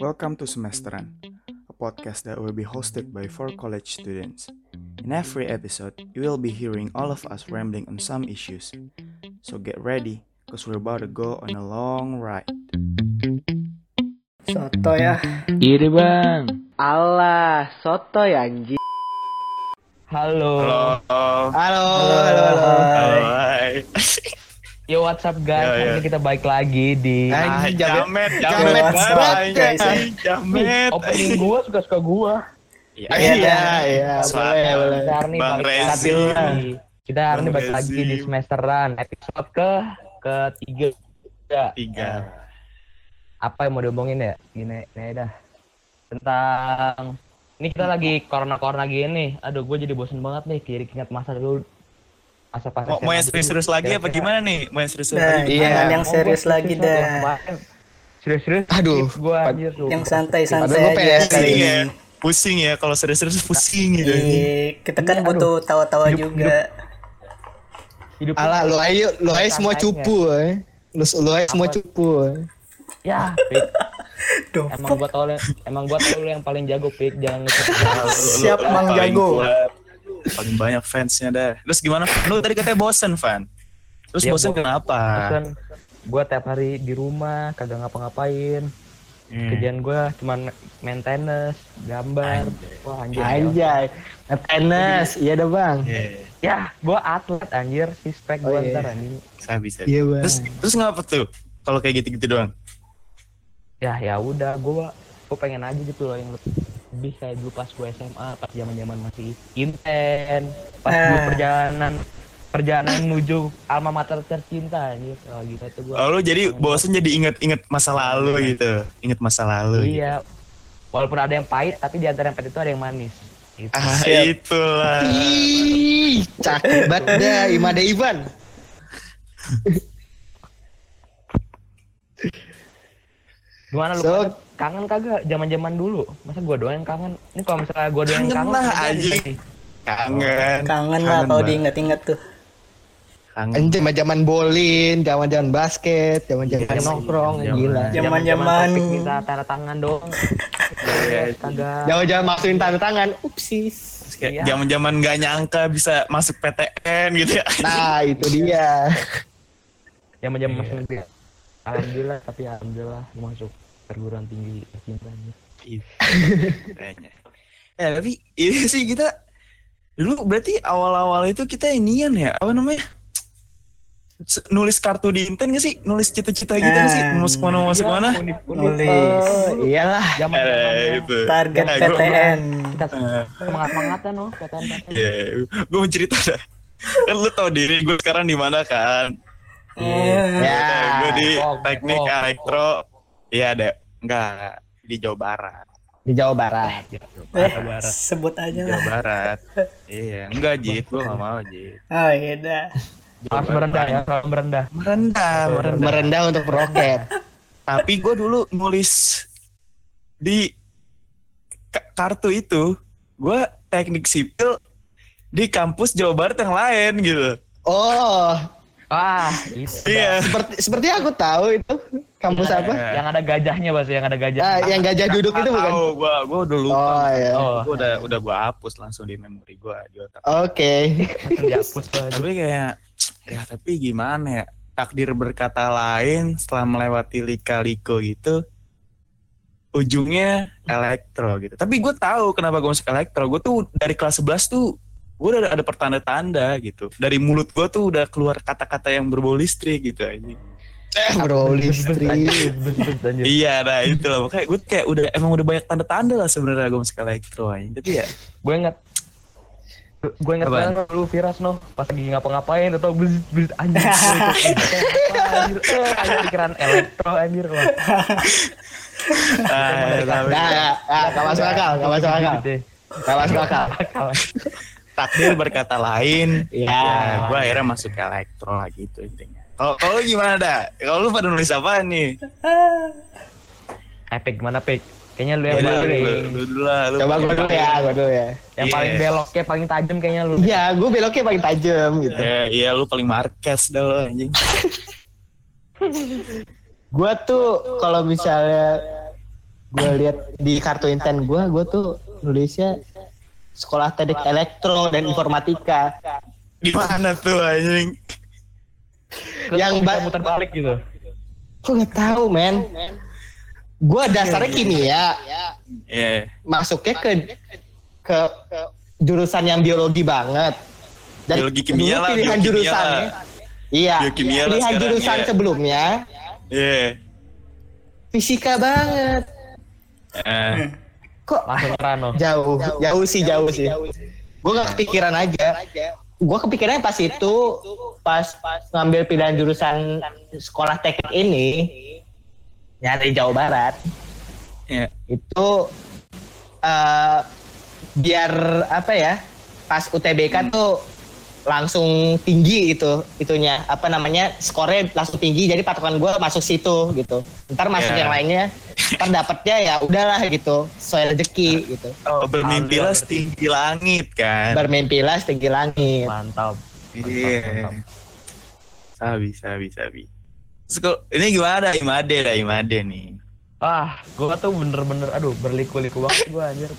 Welcome to Semesteran, a podcast that will be hosted by four college students. In every episode, you will be hearing all of us rambling on some issues. So get ready, because we're about to go on a long ride. Soto ya. Iya deh bang. Allah, soto ya anjing. Halo. Halo. Halo, halo, halo. Hai. Yo what's up guys? Hari yo. ini kita balik lagi di Ah, jamet, jamet jamet, guys. Jamet. opening gua suka-suka gua. Iya, Iya, iya, boleh, boleh. Kita hari ini Bang Rezi. lagi. Kita hari ini balik lagi di semesteran episode ke ketiga. Ya. Tiga. Apa yang mau diomongin ya? Gini, ini dah. Tentang ini kita lagi corona-corona gini. Aduh, gue jadi bosen banget nih. Kiri ingat masa dulu. Masa pas Mau, mau yang SMA dulu. serius-serius lagi apa gimana nih? Mau yang serius-serius Nah, lagi? Iya. yang serius gua lagi dah. Serius-serius. Aduh. Gue anjir tuh. Yang santai-santai gua aja pengen kali Pusing ya. Pusing ya kalau serius-serius pusing gitu. Iya, kita kan Iya, butuh tawa-tawa juga. Hidup Ala lu ayo lu ayo semua cupu eh. Lu lu ayo semua cupu. eh. Ya, emang gua tau lu- emang gua tau lu yang paling jago Pik, jangan. Siap, Mang Jago. Paling banyak fansnya dah. Terus gimana? Lu tadi katanya bosen, Van. Terus Iya, bosen bo- kenapa? Kan gua tiap hari di rumah kagak ngapa-ngapain. Hmm. Kerjaan gua cuman main tenis, gambar. Wah, anjir. Anjay. Tenis, iya dah bang. Iya, Ya, gua atlet anjir, respect Oh, gua iya. ntar anjing. saya bisa. Iya bang. Terus terus ngapa tuh? Kalau kayak gitu-gitu doang. Ya, ya udah gua gua pengen aja gitu loh yang lebih kayak dulu pas gua SMA, pas zaman-zaman masih inten, pas Ah. gua perjalanan perjalanan menuju alma mater tercinta anjir. Oh, gitu tuh gua. Oh, lu jadi bosen jadi inget-inget masa lalu gitu. Inget masa lalu. gitu. Iya. Walaupun ada yang pahit, tapi di antara yang pahit itu ada yang manis. Gitu. Ah, Siap. itulah. Ih, cakep banget dah Imade Ivan. Gimana lu So- pada kangen kagak zaman-zaman dulu? Masa gua doang yang kangen? Ini kalau misalnya gua doang yang Kangen kangen, lah, anjing. nih. Kangen. Kangen lah kalau banget. diingat-ingat tuh. Kangen. Anjir zaman bolin, zaman-zaman basket, zaman-zaman Jam nongkrong, Zaman- gila. Zaman-zaman- topik minta tanda tangan doang. Iya, kagak. Zaman-zaman masukin tanda tangan. Upsis. Iya. Zaman-zaman gak nyangka bisa masuk PTN gitu ya. Nah, itu dia. Zaman-zaman Iya. masih negeri. Alhamdulillah, tapi alhamdulillah masuk perguruan tinggi cintanya. Kayaknya. Ya tapi ini sih kita dulu berarti awal-awal itu kita inian ya apa namanya nulis kartu di inten gak sih nulis cita-cita gitu gak sih mau mana mau mana Nulis. Oh, iyalah. Zaman eh itu Target Eh, PTN. kita semangat semangatan loh kata Iya, gue mau cerita dah. Kan lu tau diri gue sekarang di mana kan? Eh, Ya. gue di oh, teknik oh, elektro. Iya ada, enggak di Jawa Barat. Di Jawa Barat. eh, sebut aja Jawa lah. Barat. iya, enggak Jit, gue gak mau Jit. Oh iya dah. harus merendah ya, harus merendah. Merendah, merendah. Merendah untuk meroket. Tapi gue dulu nulis di ka- kartu itu, gue teknik sipil di kampus Jawa Barat yang lain gitu. Oh, Ah, itu. Iya. seperti seperti aku tahu itu kampus apa? Yang ada gajahnya, Bas, yang ada gajah. Ah, yang gajah duduk itu bukan? Tahu, gua gua udah lupa. Oh ya. Oh, Gua udah udah gua hapus langsung di memori gua di otak. Oke. langsung dihapus. Tapi kayak ya tapi gimana ya? Takdir berkata lain setelah melewati lika-liko gitu ujungnya elektro gitu. Tapi gue tahu kenapa gue masuk elektro. Gue tuh dari kelas 11 tuh gue udah ada pertanda-tanda gitu. Dari mulut gue tuh udah keluar kata-kata yang berbau listrik gitu aja. Eh, bro, listrik. Iya, nah itu lah. Makanya gue kayak udah emang udah banyak tanda-tanda lah sebenarnya gue masuk elektro aja. Tapi ya gue inget gue inget banget lu Viras no pas lagi ngapa-ngapain atau berit berit anjir anjir eh, anjir pikiran elektro anjir wah ah, Nah, nah, nah, gak masuk akal, gak masuk akal. Gitu. Gak masuk akal. Takdir berkata lain. Ya. Ya, gue akhirnya masuk ke elektro lah gitu intinya. Kalau gimana dah? Kalau lu pada nulis apa nih? Epic gimana Pik? Kayaknya lu Ya, yang lu, paling lu, lu dulu lah, lu Coba gue paling- dulu ya, gue dulu ya. yang Iya. paling beloknya paling tajam kayaknya lu. Iya, gue beloknya paling tajam gitu. Ya, iya lu paling Marquez dah lu anjing. Gue tuh kalau misalnya gue lihat di kartu inten gue, gue tuh nulisnya sekolah teknik elektro dan informatika. Gimana tuh anjing? Yang ba- muter balik gitu. Gue nggak tahu men. Gue dasarnya kimia, Iya. masuknya ke ke jurusan yang biologi banget. Dan Biologi kimia dulu lah, pilihan biokimia jurusannya. lah. Iya, Biokimia pilihan sekarang, jurusan iya. sebelumnya Iya. fisika banget. Eh, Kok Langsung Rano. jauh, jauh sih jauh sih. Gue gak kepikiran aja. Gue kepikirannya pas itu, pas ngambil pilihan jurusan sekolah teknik ini, nyari Jawa Barat. Iya. Itu eh biar apa ya? Pas UTBK tuh langsung tinggi itu itunya apa namanya skornya langsung tinggi jadi patokan gue masuk situ gitu ntar masuk Iya. yang lainnya ntar dapetnya ya udahlah gitu sesuai rezeki gitu Oh, bermimpilah setinggi langit kan. bermimpilah setinggi langit Mantap. Iya. Sabi, sabi, sabi. Terus kok- ini gimana Imade dah Imade nih? Ah, gua tuh bener-bener aduh berliku-liku banget gua anjir.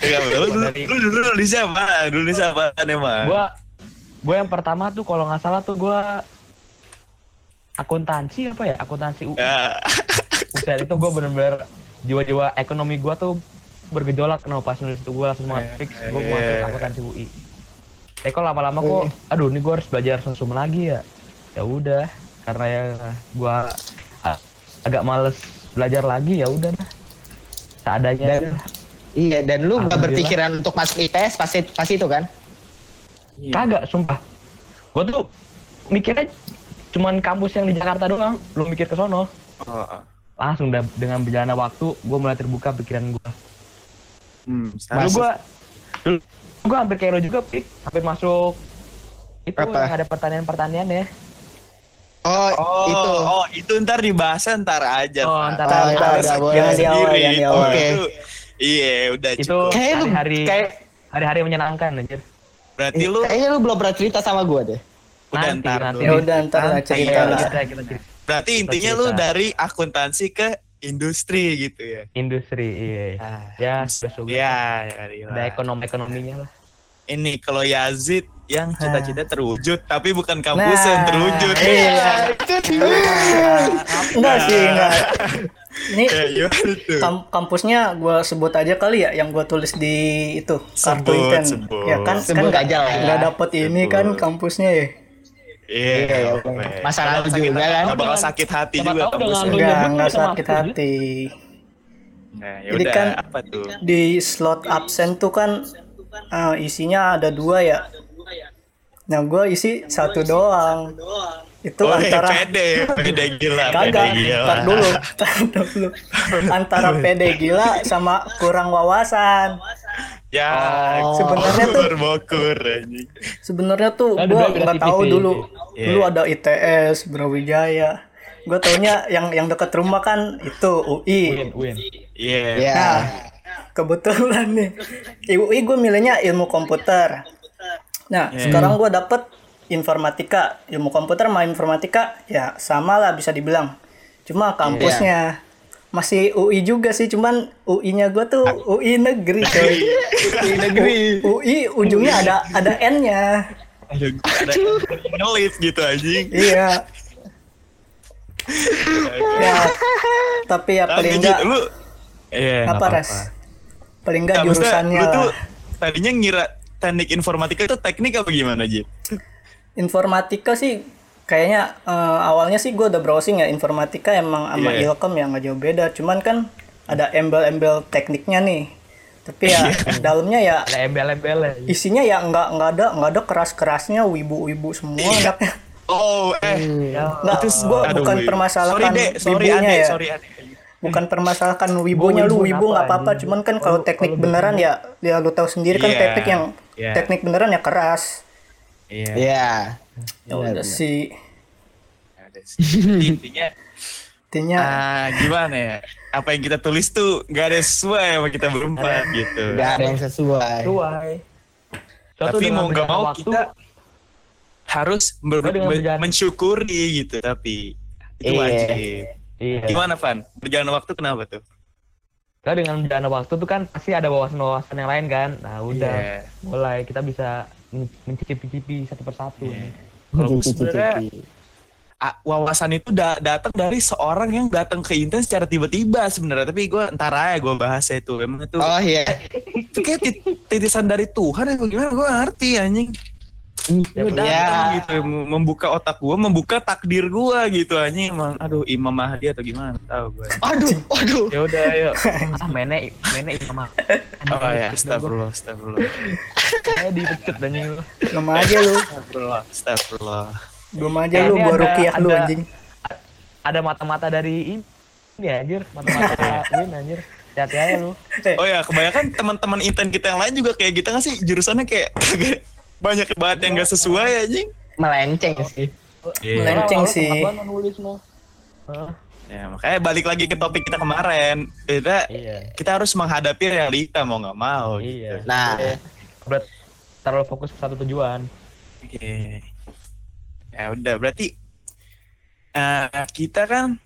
Ya, lu, lu, Dari- lu dulu di siapa? Dulu di siapa emang? Gua gua yang pertama tuh kalau nggak salah tuh gua akuntansi apa ya? Akuntansi UI. Ya, Buset, itu gua bener-bener jiwa-jiwa ekonomi gua tuh bergejolak kenapa pas nulis itu gua langsung mau fix gua mau masuk Iya. akuntansi UI. Eh kok lama-lama kok aduh ini gua harus belajar sosum lagi ya. Ya udah, karena ya gua a- agak males belajar lagi ya udah nah. Seadanya Dan- aja. iya dan lu gak Alhamdulillah. berpikiran untuk masuk ITS pas pas itu kan Kagak, sumpah. Gua tuh mikirnya cuman kampus yang di Jakarta doang, belum mikir ke sono. Oh, Langsung dah dengan berjalannya waktu, gua mulai terbuka pikiran gua. hmm, Dulu gua dulu gua hampir kayak lo juga, Pik. Hampir masuk itu Apa? yang ada pertanyaan-pertanyaan ya. oh, Oh, itu oh, itu ntar dibahas ntar aja. Oh, Pak. ntar Oh, aja. ntar Harus aja, kita boleh. Di awal, di Oh, awal. Oke. itu- Iya, udah Itu cukup. Lu hari-hari kayak hari-hari menyenangkan anjir. Berarti lu kayaknya lu belum pernah cerita sama gue deh udah Nanti, ntar nanti. Ya udah ntar lah cerita lah. kita, kita, cerita. Berarti intinya lu cerita. dari akuntansi ke industri gitu ya. industri iya. Ah, Ya, sudah ya, iya. Ada ekonomi-ekonominya lah. Ini kalau Yazid yang cita-cita terwujud tapi bukan kampus Nah, yang terwujud. iya. Enggak sih, enggak. Ini Ya, gimana tuh? kam- kampusnya gue sebut aja kali ya yang gue tulis di itu kartu Sebut, inten. sebut. Ya kan Sebut kan aja lah ya. nggak dapet ini Sebut. kan kampusnya ya. Iya, Iya, iya. apa ya. Masa Nggak lalu bakal sakit- juga kan? nggak bakal sakit hati Siapa juga kampusnya. lu Enggak, enggak sakit hati. Nah, ya Jadi udah kan apa tuh? Di slot absen tuh kan eh, isinya ada dua ya. Nah gue isi satu doang. Itu Oh, antara pede, pede gila, Kagak, pede gila. tar dulu, tar dulu. Antara pede gila sama kurang wawasan. Ya, Oh. Sebenarnya tuh- bokur, bokur anjing. Sebenarnya tuh gue nggak tahu dulu. Iya. Dulu ada ITS, Brawijaya. Gue taunya yang yang dekat rumah kan itu UI. Win, win. Iya. ya Nah, kebetulan nih, UI gue milihnya ilmu komputer. Nah, Iya. sekarang gue dapet informatika, ilmu komputer sama informatika, ya sama lah bisa dibilang. Cuma kampusnya masih UI juga sih, cuman UI-nya gue tuh UI negeri, coy. di negeri UI ujungnya ada ada N-nya. Ada ada gitu anjing. Iya. ya, tapi ya paling enggak lu Iya, nggak apa res? Paling enggak jurusannya lu tuh tadinya ngira teknik informatika itu teknik apa gimana, Jit? Informatika sih kayaknya eh, awalnya sih gue udah browsing ya informatika emang sama Iya. ilkom ya nggak jauh beda cuman kan ada embel-embel tekniknya nih tapi ya Iya. dalamnya ya Ada embel-embel ya. isinya ya nggak nggak ada nggak ada keras-kerasnya wibu-wibu semua Iya. anaknya Oh, eh. nggak gue Aduh, bukan permasalahan sorry, Dek. sorry, wibunya Ade, ya sorry, bukan permasalahan wibunya lu wibu nggak apa-apa cuman kan kalau teknik beneran ya ya lu tahu sendiri kan teknik yang teknik beneran ya keras Iya. ya ya udah sih ada sih. Jadi intinya Intinya ah gimana ya apa yang kita tulis tuh nggak ada sesuai sama kita berempat gitu Gak ada yang sesuai. Sesuai. Suatu tapi mau nggak mau waktu, kita harus ber- berjalan- mensyukuri gitu tapi itu Iya. wajib Iya. gimana Van berjalan waktu kenapa tuh Kita dengan berjalannya waktu tuh kan pasti ada wawasan-wawasan yang lain kan. Nah udah Iya. mulai kita bisa mencicipi-cicipi satu persatu. Iya. Kalau sebenarnya wawasan itu da- datang dari seorang yang datang ke Inten secara tiba-tiba sebenarnya tapi gue ntar aja gue bahas itu emang itu Oh iya. itu kayak tit- titisan dari Tuhan ya gimana gue ngerti anjing Dia datang Ya. gitu mem- membuka otak gue membuka takdir gue gitu anjing emang aduh Imam Mahdi atau gimana tahu gue Aduh, aduh. Ya udah ayo. ah mene mene sama. oh ya astagfirullah astagfirullah Saya dipecut dan lu. belum aja lu. astagfirullah astagfirullah Belum aja Eh, lu ini gua rukiah lu ada- anjing. Ada mata-mata dari ini anjir, mata-mata Win anjir. Hati-hati aja lu. Oh ya, kebanyakan teman-teman inten kita yang lain juga kayak kita nggak sih jurusannya kayak banyak banget yang nggak sesuai anjing. Melenceng sih. Iya. Melenceng sih. Ya, makanya balik lagi ke topik kita kemarin. Kita Iya. kita harus menghadapi realita mau nggak mau. Iya. Gitu. Nah, Berat terlalu fokus ke satu tujuan. Oke. Ya udah berarti eh, kita kan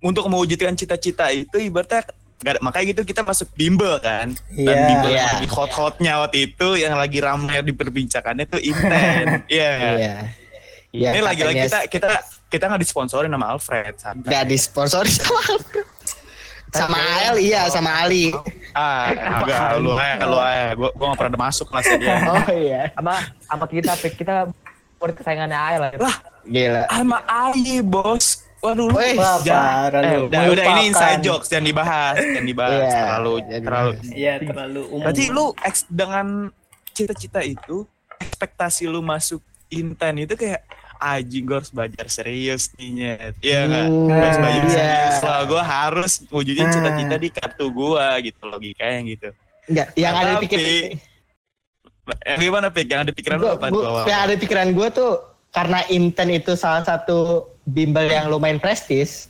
untuk mewujudkan cita-cita itu ibaratnya nggak ada- makanya gitu kita masuk bimbel kan dan Iya. bimbel yang lagi hot-hotnya waktu itu yang lagi ramai diperbincangkannya itu inten iya nggak? iya. Iya, ini lagi-lagi katanya kita kita kita nggak disponsorin sama Alfred santai. Gak disponsori sama sama Ael iya sama Ali. ah enggak lu aja lu aja gua gua nggak pernah masuk kelasnya dia Oh iya. Sama sama kita kita murid kesayangannya Ael lah. lah Gila. sama Ayi bos waduh lu parah eh, lu. udah, udah ini inside jokes jangan dibahas jangan dibahas Iya, terlalu jangan terlalu Iya, terlalu umum. berarti lu eks dengan cita-cita itu ekspektasi lu masuk inten itu kayak Aji gue harus belajar serius nih Nyet." Iya nggak? Hmm, Gue harus belajar iya. serius lah Gue harus wujudin Hmm. cita-cita di kartu gue gitu Logikanya gitu Enggak, yang ada di Tapi- pikiran Eh, Gimana Pik? Yang ada pikiran lu gua, apa? gua- yang ada pikiran gue tuh karena Inten itu salah satu bimbel yang lumayan prestis,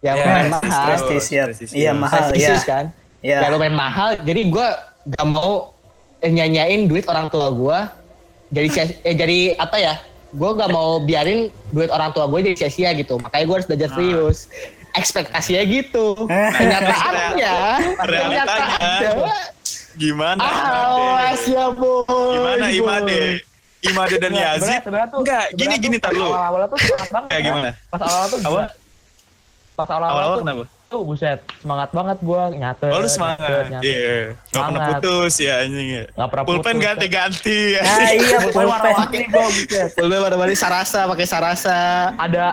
yang Iya, lumayan prestis, mahal, Prestis ya. Prestisius. Iya, mahal ya. kan, Iya. yang lumayan mahal. Jadi gue gak mau eh, nyanyain duit orang tua gue, jadi eh, jadi apa ya? Gue gak mau biarin duit orang tua gue jadi sia-sia gitu. Makanya gue harus belajar Nah. serius. Ekspektasinya gitu. Kenyataannya, Realitanya. kenyataannya. Gimana? Awas ya boy. Gimana Imade? Imade dan Yazid? Enggak, gini gini tar lu. Awal-awal tuh semangat banget. Kayak ya. gimana? Pas awal-awal tuh Apa? gila. Pas awal-awal tuh, kenapa? tuh buset semangat banget gua nyatet. Oh lu semangat. Iya. Gak pernah Semangat. putus ya anjing ya. Nggak pernah Pulpen putus. ganti-ganti. ya. Ah iya, Pulpen pulpen. warna-warni gua buset. Pada balik sarasa pakai sarasa. Ada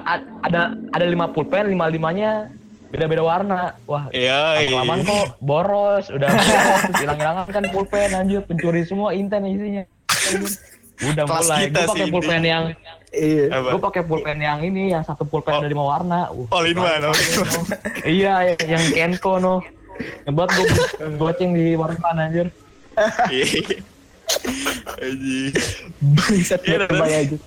ada ada lima pulpen, lima limanya beda-beda warna. Wah, Iya. kelamaan iya. kok boros, udah hilang-hilangan kan pulpen anjir, pencuri semua inten isinya. Udah Kelas mulai, gue pakai ini. pulpen yang Iya. Apa? gue pakai pulpen yang ini, yang satu pulpen Oh. ada lima warna. Uh, All in one, iya, yang Kenko no. Ngebuat gue goceng di warung anjir. Iya. Bangsat Iya, ya, kebayang aja.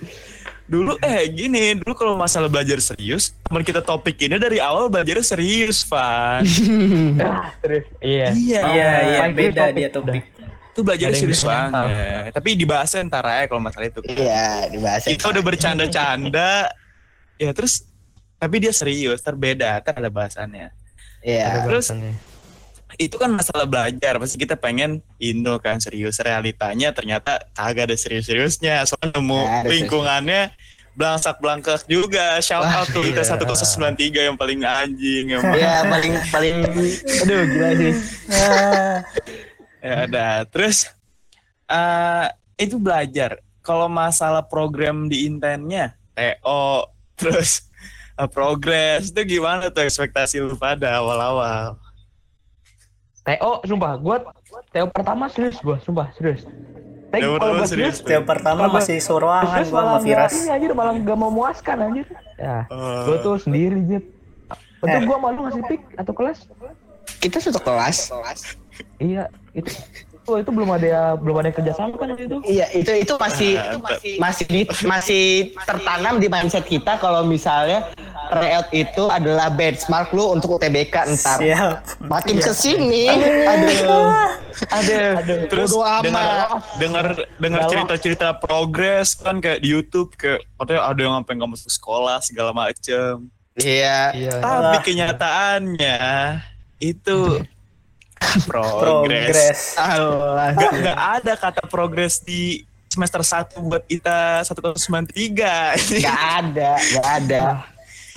Dulu eh gini, dulu kalau masalah belajar serius, teman kita topik ini dari awal belajar serius, Van. Terus. Iya. Iya. Iya, iya, beda dia topik. Itu belajar serius banget. Tapi dibahasnya ntar aja kalau masalah itu. Iya, dibahas. Kita udah bercanda-canda. Ya terus tapi dia serius, terbeda, kan ada bahasannya. Iya. Terus itu kan masalah belajar pasti kita pengen Indo kan serius realitanya ternyata kagak ada serius-seriusnya soalnya nemu ada lingkungannya belangsak belangkak juga shout Wah, out tuh kita iya. satu khusus 93 yang paling anjing yang Iya, paling paling aduh gila sih. Ya ada terus eh itu belajar kalau masalah program di intennya TO terus eh, progres itu gimana tuh ekspektasi lu pada awal-awal Teo, sumpah, gue Teo pertama serius gue, sumpah serius. Tapi kalau gue serius. serius, Tiap pertama masih serius gua sama Firas. anjir malah gak mau muaskan anjir. Ya, Oh. gue tuh sendiri Jit. Untuk Eh. gue malu ngasih pick atau kelas. Kita satu kelas. Iya, itu itu, itu belum ada ya, belum ada yang kerjasama kan itu. Iya, itu itu masih itu masih masih di- masih tertanam di mindset kita kalau misalnya tryout itu adalah benchmark lu untuk UTBK ntar. Siap. Makin ke sini, aduh, aduh, Terus bodo dengar dengar dengar cerita-cerita progres kan kayak di YouTube kayak katanya ada yang sampai nggak masuk sekolah segala macem. Iya, Iya. Tapi kenyataannya itu progres. Progres. Allah. Gak, gak ada kata progres di semester 1 buat kita 193. Gak ada, gak ada.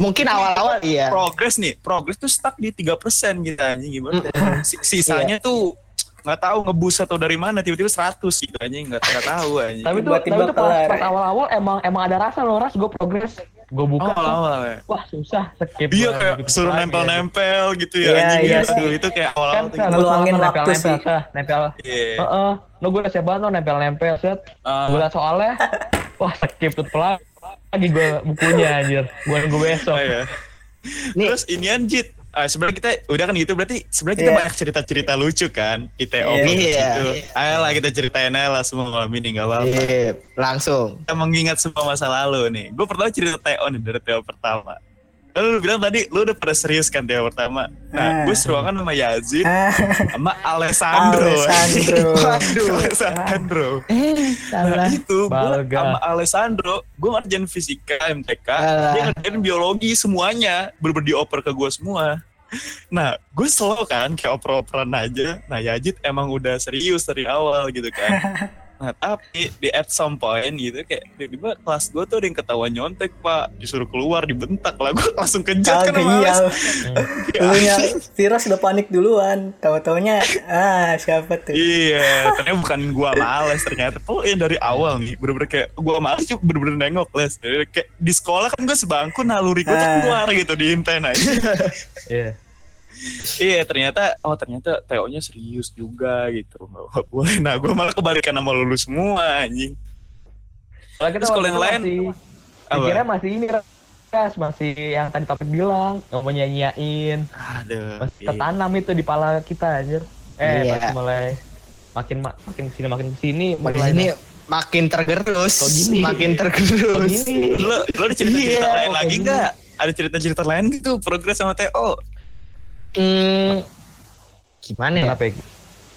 Mungkin awal-awal iya. progres nih, progres tuh stuck di 3% gitu anjing gimana. Si- Sisanya tuh nggak tahu ngebus atau dari mana tiba-tiba 100 gitu anjing nggak nggak tahu anjing. Tapi tuh, Tiba-tiba tapi tuh pas, pas awal-awal emang emang ada rasa loh ras gue progres gue buka Oh, awal ya. wah susah skip Iya kayak gitu suruh lagi, nempel-nempel gitu ya Iya, anjing iya ya. Aduh, itu kayak awal-awal kan. Ngeluangin nempel, waktu nempel, sih. nempel Iya. Heeh, lo gue siap banget lo nempel-nempel set Ah. gue liat soalnya wah skip tuh lagi lagi gue bukunya anjir gue nunggu besok Oh, iya. Nih. Terus inian Jit, ah, sebenarnya kita udah kan gitu berarti sebenarnya kita Iya. banyak cerita-cerita lucu kan Iya. Iya. gitu. Ayolah kita ceritain aja lah semua malam ini nggak apa-apa. Iya, langsung. Kita mengingat semua masa lalu nih. Gue pertama cerita TO nih dari TO pertama. Lalu lu bilang tadi lu udah pada serius kan TO pertama. Nah, Ah. gue seruangan sama Yazid Ah, sama Alessandro. Alessandro. Waduh, Alessandro. Eh, Nah itu gue sama Alessandro, gue ngerjain fisika MTK, Alah. dia ngerjain biologi semuanya, bener-bener dioper ke gue semua. Nah, gue slow kan, kayak oper-operan aja. Nah, Yajid emang udah serius dari awal gitu kan. Nah, tapi di at some point gitu, kayak tiba-tiba kelas gue tuh ada yang ketahuan nyontek, Pak. Disuruh keluar, dibentak lah. Gue langsung kejat kan iya. Dulunya Viras udah panik duluan. Tahu-taunya ah siapa tuh? Iya, ternyata bukan gua males ternyata. Oh, yang dari awal nih, bener-bener kayak gua males cuma bener-bener nengok les. Jadi Kayak di sekolah kan gua sebangku naluri tuh Ah. keluar gitu di inten aja. iya iya, ternyata oh ternyata TO-nya serius juga gitu. Nggak boleh. Nah, gua malah kebalikan sama lulu semua anjing. Soalnya kita kalau waktu yang lain, masih pikirnya masih ini Ras masih yang tadi topik bilang nggak mau nyanyiin Aduh. masih iya. tertanam itu di pala kita anjir eh Iya. pas mulai makin ma- makin ke sini makin ke sini Makin mulai ini makin tergerus, Kok gini? makin Kok tergerus. gini Lu lu ada cerita-cerita Iya, lain lagi gini. nggak? Ada cerita-cerita lain gitu progres sama TO? Hmm, gimana ya? kenapa ya?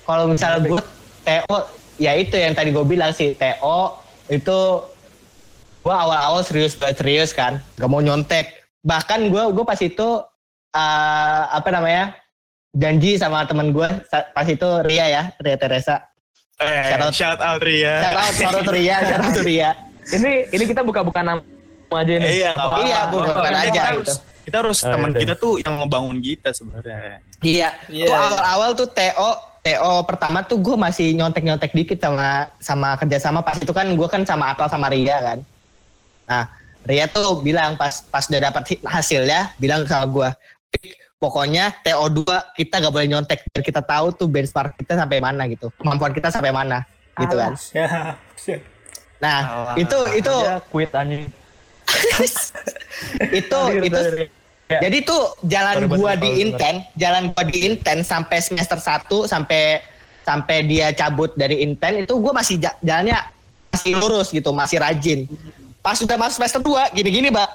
Kalau misalnya gue TO, ya itu yang tadi gue bilang sih TO itu gue awal-awal serius banget serius kan, gak mau nyontek. Bahkan gue gue pas itu eh, apa namanya janji sama temen gue pas itu Ria ya Ria Teresa. Eh, Shout out. shout out Ria. Shout out, shout out Ria, shout out Ria. ini ini kita buka-buka nama aja Eh, nih iya, nggak apa-apa. Iya, bukan Kita aja harus- gitu. Kita harus Oh, teman iya. kita tuh yang ngebangun kita sebenarnya. Iya. Iya, Gua iya. awal-awal tuh TO TO pertama tuh gue masih nyontek-nyontek dikit sama sama kerjasama pas itu kan gue kan sama Atal sama Ria kan. Nah Ria tuh bilang pas pas udah dapat hasilnya bilang sama gue, pokoknya TO 2 kita gak boleh nyontek biar kita tahu tuh benchmark kita sampai mana gitu, kemampuan kita sampai mana gitu kan. Nah Alah. itu itu quit anjing itu itu ya. Jadi tuh jalan Sorry, gua di Inten, jalan gua di Inten sampai semester 1 sampai sampai dia cabut dari Inten itu gua masih ja- jalannya masih lurus gitu, masih rajin. Pas udah masuk semester 2 gini-gini, Mbak.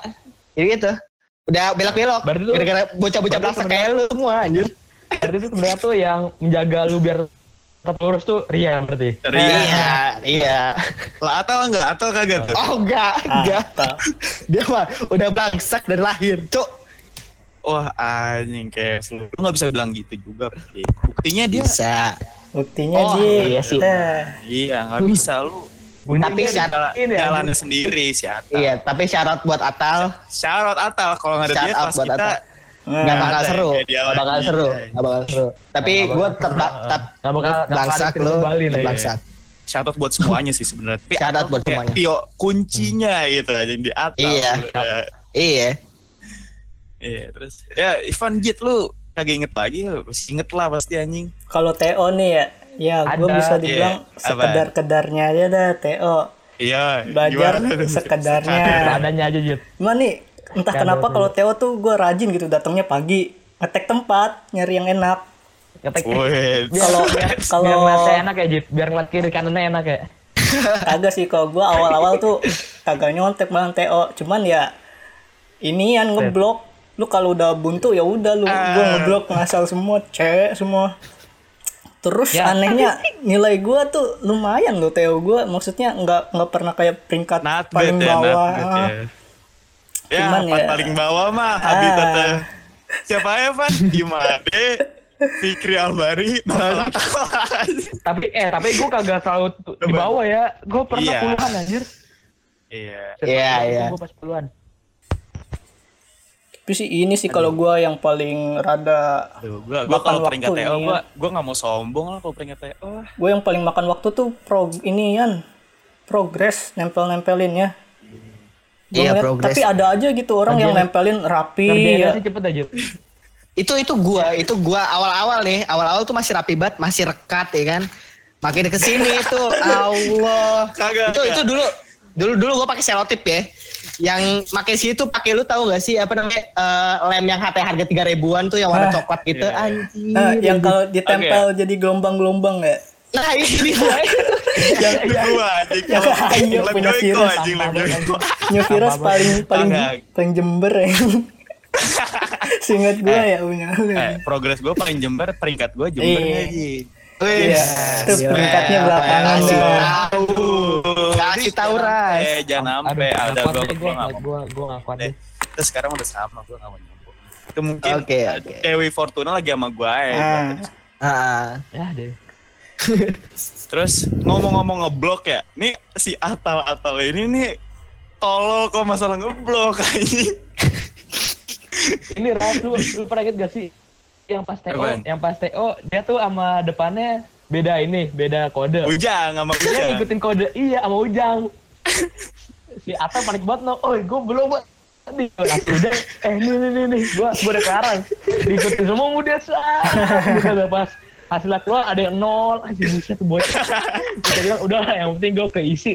Jadi gitu. Udah belok-belok. Gara-gara bocah-bocah belakang kayak lu semua anjir. berarti itu sebenarnya tuh yang menjaga lu biar tetap lurus tuh Ria berarti Ria. Iya, iya. Lah atau enggak? Atau kagak tuh? Oh enggak, enggak. Dia mah udah bangsak dari lahir, Cuk. Wah anjing kayak. Lu gak bisa bilang gitu juga. Buktinya dia. Bisa. Buktinya Oh, Ji. iya sih. Eh, Iya gak bisa lu. Tapi Bunyinya syarat ini ya, Jalannya sendiri si Atal. Iya, tapi syarat buat Atal Syarat Atal kalau nggak ada Shout dia kelas buat kita Atal. Nah, nggak bakal seru, nggak bakal seru, nggak bakal seru. Tapi gue tetap tetap nggak bakal nggak bakal bangsak ada lu, kembali nih. bangsak. shout out buat semuanya sih sebenarnya. Tapi Shout out Atal buat semuanya. Tio kuncinya gitu aja yang di Atal. Iya. Iya. Iya terus ya Ivan Jit lu kagak inget lagi lu Masih inget lah pasti anjing. Kalau TO nih ya, ya gue bisa dibilang Iya, apa? sekedar-kedarnya aja dah TO. Iya. Belajar sekedarnya. seadanya aja Jit Cuman nih, entah Kan, kenapa kalau TO tuh gue rajin gitu datangnya pagi, ngetek tempat, nyari yang enak. ngetek Kalau- biar, kalau- biar ngeliatnya enak ya Jit biar ngeliat kiri kanannya enak ya Kagak sih kalau gue awal-awal tuh kagak nyontek malah TO. Cuman ya inian ngeblok. Lu kalau udah buntu ya udah lu gua ngeblok ngasal semua, cewek semua. Terus Ya. anehnya nilai gua tuh lumayan loh Teo gua maksudnya nggak nggak pernah kayak peringkat Not bad paling ya, not bawah. bad Ah. Ya. Cuman ya- paling bawah mah Ah. habitatnya. Siapa ya, Van? Imade, Fikri Albari, Tapi eh tapi gue kagak selalu di bawah ya. Gue pernah Iya. puluhan anjir. Iya. Iya, iya. Gue pas puluhan. Tapi sih ini sih kalau gua yang paling rada Aduh, gua, gua Makan kalau peringkat waktu TO, ini gua, gua gak mau sombong lah kalau peringkat TO. gue yang paling makan waktu tuh pro inian progres nempel-nempelin ya. Gua Iya, ngeliat- progres. Tapi ada aja gitu orang yang nempelin rapi ya. cepet aja. itu itu gua itu gua awal-awal nih awal-awal tuh masih rapi banget masih rekat ya kan makin ke sini itu Allah Kagak, itu itu dulu dulu dulu gua pakai selotip ya yang makin sini tuh pakai lu tahu gak sih apa namanya eh, lem yang HP harga tiga ribuan tuh yang warna Ah, coklat gitu iya. anjir Nah, yang kalau ditempel jadi gelombang-gelombang ya. Nah itu dia yang Gua anjing. yang punya virus. anjing. New Virus paling paling paling jember ya. Seingat gue ya punya. Eh, progres gua paling jember, peringkat gua jember Iya. aja. Iya, itu peringkatnya belakangan kasih tahu kasih tahu ras Eh, jangan sampai ada nggak nggak mau. Gue gue nggak kuat deh. deh. Terus sekarang udah sama, gua gak mau nyoba. Itu mungkin eh. Dewi Fortuna lagi sama gua ya. Ah. Ah, Ya deh. Terus ngomong-ngomong ngeblok ya, nih si Atal-Atal ini nih tolol kok masalah ngeblok anjing. Ini Ras lu, lu pernah inget gak sih? Yang pas TO, Apaan? yang pas TO dia tuh sama depannya beda ini, beda kode. Ujang sama Dia Ujang. ngikutin kode, iya sama Ujang. si Ata panik banget no, oh gue belum aku udah, eh nih nih nih nih, gua gua udah kelarang. Diikutin semua udah sah. Udah pas hasilnya keluar ada yang nol, aja bisa tuh bocah. Kita bilang udah lah, yang penting gue keisi.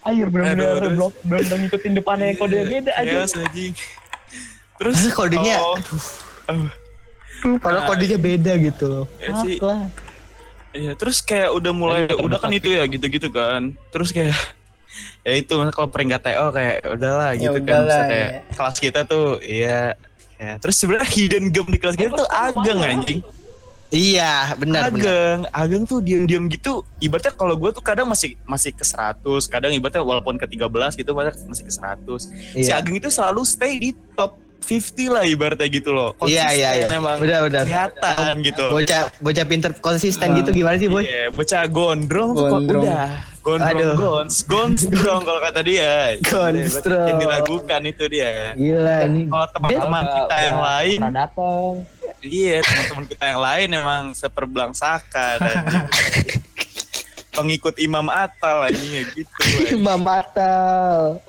Ayo terus- blok, bener-bener ngikutin depannya yang kode beda aja. Yes, anjing. Terus Masa kodenya? oh, padahal kodenya beda gitu loh ya sih. Lah. Iya, terus kayak udah mulai udah kan itu ya gitu-gitu kan. Terus kayak ya itu kalau peringkat TO kayak udahlah Ya gitu kan. udahlah, Maksudnya kayak ya. kelas kita tuh iya ya. Terus sebenarnya hidden gem di kelas kita tuh ageng anjing. Iya benar benar Ageng, Ageng tuh diam-diam gitu. Ibaratnya kalau gue tuh kadang masih masih ke 100, kadang ibaratnya walaupun ke 13 gitu masih ke 100. Si Iya. Ageng itu selalu stay di top 50 lah ibaratnya gitu loh. Iya, iya, iya. Emang Benar, benar. kelihatan gitu. bocah bocah pinter konsisten gitu gimana sih boy Iya, bocah gondrong, Gondrong. udah. Gondrong, Aduh. gons, gondrong kalau kata dia. Gondrong. Yang diragukan itu dia. gila ini Kalau teman-teman kita yang lain, Pernah dateng. iya teman-teman kita yang lain emang seperbelangsakan. anjing. Pengikut Imam Atal anjing ya gitu. Imam Atal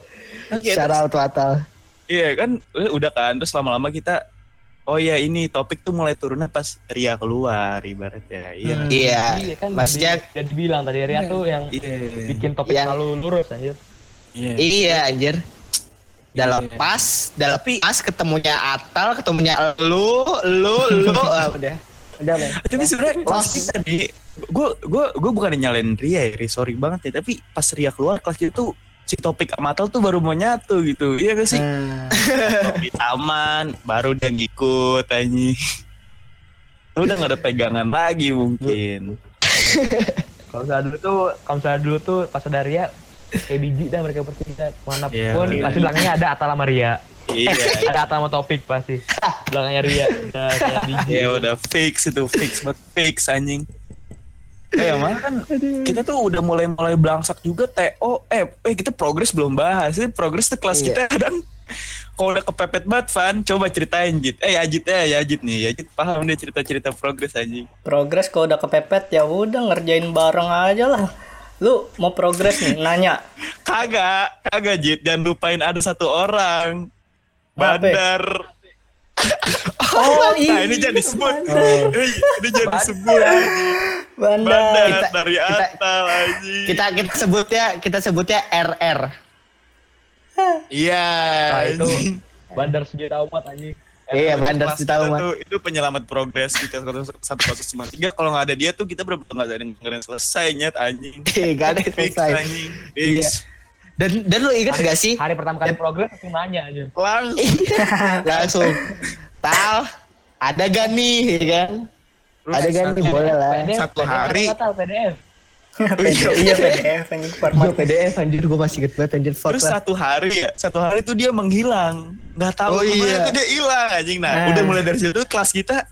Iya, Shout out Atal Iya kan, eh, udah kan terus lama-lama kita Oh iya ini topik tuh mulai turunnya pas Ria keluar ibaratnya. Iya. Hmm. Iya kan Maksudnya di- jadi bilang tadi Ria tuh yang Iya. bikin topik Yang- selalu lurus anjir. Iya. Iya anjir dalam Iya. pas dalam pas ketemunya Atal ketemunya lu lu lu ah, udah udah men Tapi sebenarnya kelas kita nih, gue gue gue bukan nyalain Ria ya, sorry banget ya. Tapi pas Ria keluar kelas tuh si topik amatal tuh baru mau nyatu gitu, iya gak sih? Hmm. Di taman, baru dia ngikut anjing. Udah gak ada pegangan lagi mungkin. Kalau misalnya dulu tuh, kalau misalnya dulu tuh pas ada Ria kayak biji dah mereka bertiga mana Iya, pun iya. pasti belakangnya ada Atal sama Ria. Iya. Ada Atal sama Topik pasti. Belakangnya Ria. Udah kayak biji. Ya udah fix itu fix banget fix anjing. Eh malah kan kita tuh udah mulai-mulai belangsak juga TO eh eh kita progres belum bahas. Ini progres tuh kelas Iya. kita kadang kalau udah kepepet banget Van, coba ceritain Jit. Eh Ajit eh ya Ajit nih. Ajit paham dia cerita-cerita progres anjing. Progres kalau udah kepepet ya udah ngerjain bareng aja lah. Lu mau progres nih nanya. Kagak, kagak Jit. Jangan lupain ada satu orang. Apa? Oh Nah ini jangan disebut. Oh. Eh, ini jangan disebut. anjing. Bandar. Bandar Kita- dari kita- Atal anjing. kita kita sebutnya kita sebutnya RR Iya. Nah, itu bandar sejuta umat anjing. iya bandar tahu mah tuh, itu penyelamat progres kita cuma tiga kalau nggak ada dia tuh kita bener nggak ada yang ada selesai nyet anjing gak ada yang fix selesai anjing fix Dan dan lu ingat gak sih? Hari pertama kali progres langsung nanya aja. Langsung. Langsung. Tal, ada gak nih, ya kan? Ada gak nih, boleh lah. PDF, Satu PDF, hari. Total PDF. iya PDF yang Gue format PDF anjir, gue masih inget banget anjir. Terus satu hari ya, satu hari tuh dia menghilang. Nggak tahu Oh, iya. tuh dia hilang anjing. Nah, Nah. udah mulai dari situ kelas kita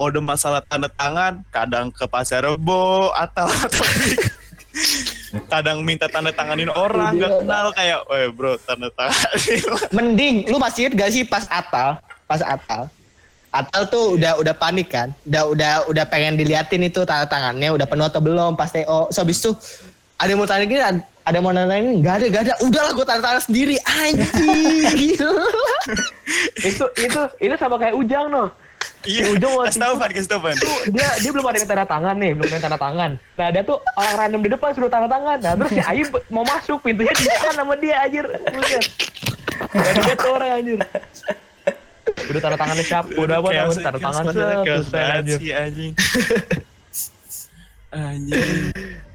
oh, udah masalah tanda tangan, kadang ke pasar rebo atau atau kadang minta tanda tanganin orang nggak kenal kayak, "Weh, bro, tanda tanganin." Mending, lu masih inget gak sih pas Atal? Pas Atal. Atal tuh udah udah panik kan, udah udah udah pengen diliatin itu tanda tangannya udah penuh atau belum pas TO. So habis itu ada yang mau tanya gini, ada yang mau nanya ini, nggak ada, nggak ada. Udahlah gue tanda tangan sendiri, anjing. Itu itu itu sama kayak Ujang noh. Iya, Ujung waktu kasih tau, Pan, kasih dia dia belum ada yang tanda tangan nih, belum ada yang tanda tangan. Nah dia tuh orang random di depan suruh tanda tangan. Nah terus si Ayu mau masuk pintunya ditahan sama dia anjir. Buset. Dan dia tuh orang anjir. Udah tanda tangannya siap, udah apa udah tanda tangan chaos set, banget anjir. anjing. Anjing.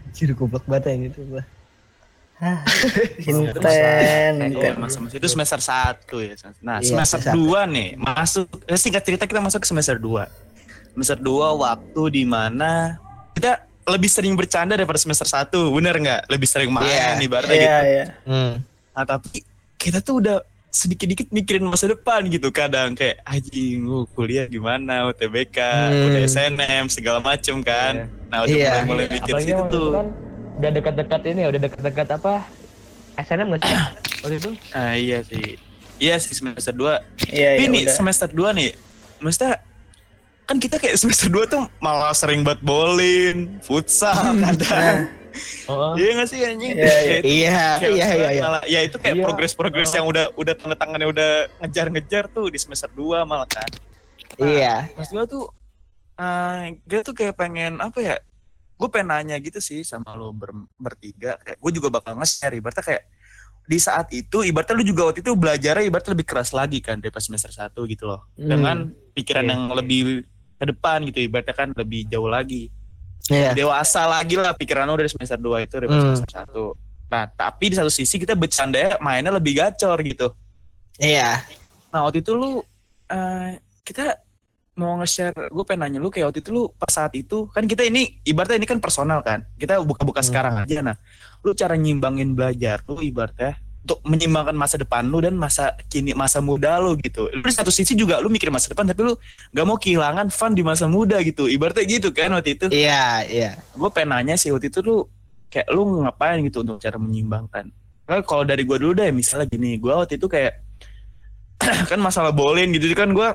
Anjir goblok banget yang itu gua. Inten, Eh, Inten. masa-masa itu semester 1 ya. Nah, Iya, semester 2 nih, masuk eh, singkat cerita kita masuk ke semester 2. Semester 2 waktu di mana kita lebih sering bercanda daripada semester 1, bener nggak? Lebih sering main Iya. ibaratnya Iya, gitu. iya. Hmm. Nah, tapi kita tuh udah sedikit-dikit mikirin masa depan gitu kadang kayak anjing gua kuliah gimana UTBK Hmm. udah SNM segala macem kan nah udah Iya. mulai mulai mikir Apalagi situ tuh kan udah dekat-dekat ini ya, udah dekat-dekat apa? SNM nggak sih waktu itu? ah iya sih iya sih semester 2 Iya, Tapi iya, nih udah. semester 2 nih, maksudnya kan kita kayak semester 2 tuh malah sering buat bowling, futsal, kadang. Oh, Iya gak sih anjing? Iya, iya. Iya, iya, iya, iya. malah- ya itu kayak Iya. progres-progres yang udah udah tanda tangannya udah ngejar-ngejar tuh di semester 2 malah kan. Iya. Mas gue tuh eh gue tuh kayak pengen apa ya? Gue pengen nanya gitu sih sama lo ber, bertiga. Kayak gue juga bakal nge-share ibaratnya kayak di saat itu ibaratnya lu juga waktu itu belajarnya ibaratnya lebih keras lagi kan daripada semester 1 gitu loh. Dengan pikiran Iya. yang lebih ke depan gitu ibaratnya kan lebih jauh lagi. Iya. Dewasa lagi lah pikiran lu dari semester 2 itu daripada Hmm. semester 1. Nah, tapi di satu sisi kita bercanda mainnya lebih gacor gitu. Iya. Nah waktu itu lu eh, kita mau nge-share, gue pengen nanya lu kayak waktu itu lu pas saat itu kan kita ini ibaratnya ini kan personal kan, kita buka-buka Hmm. sekarang aja. Nah, lu cara nyimbangin belajar lu ibaratnya untuk menyimbangkan masa depan lu dan masa kini masa muda lu gitu. Lu di satu sisi juga lu mikir masa depan tapi lu nggak mau kehilangan fun di masa muda gitu. Ibaratnya gitu kan waktu itu. Iya, iya. Gue pengen nanya sih waktu itu lu kayak lu ngapain gitu untuk cara menyimbangkan. Nah, kalau dari gue dulu deh misalnya gini, gue waktu itu kayak kan masalah bowling gitu kan gue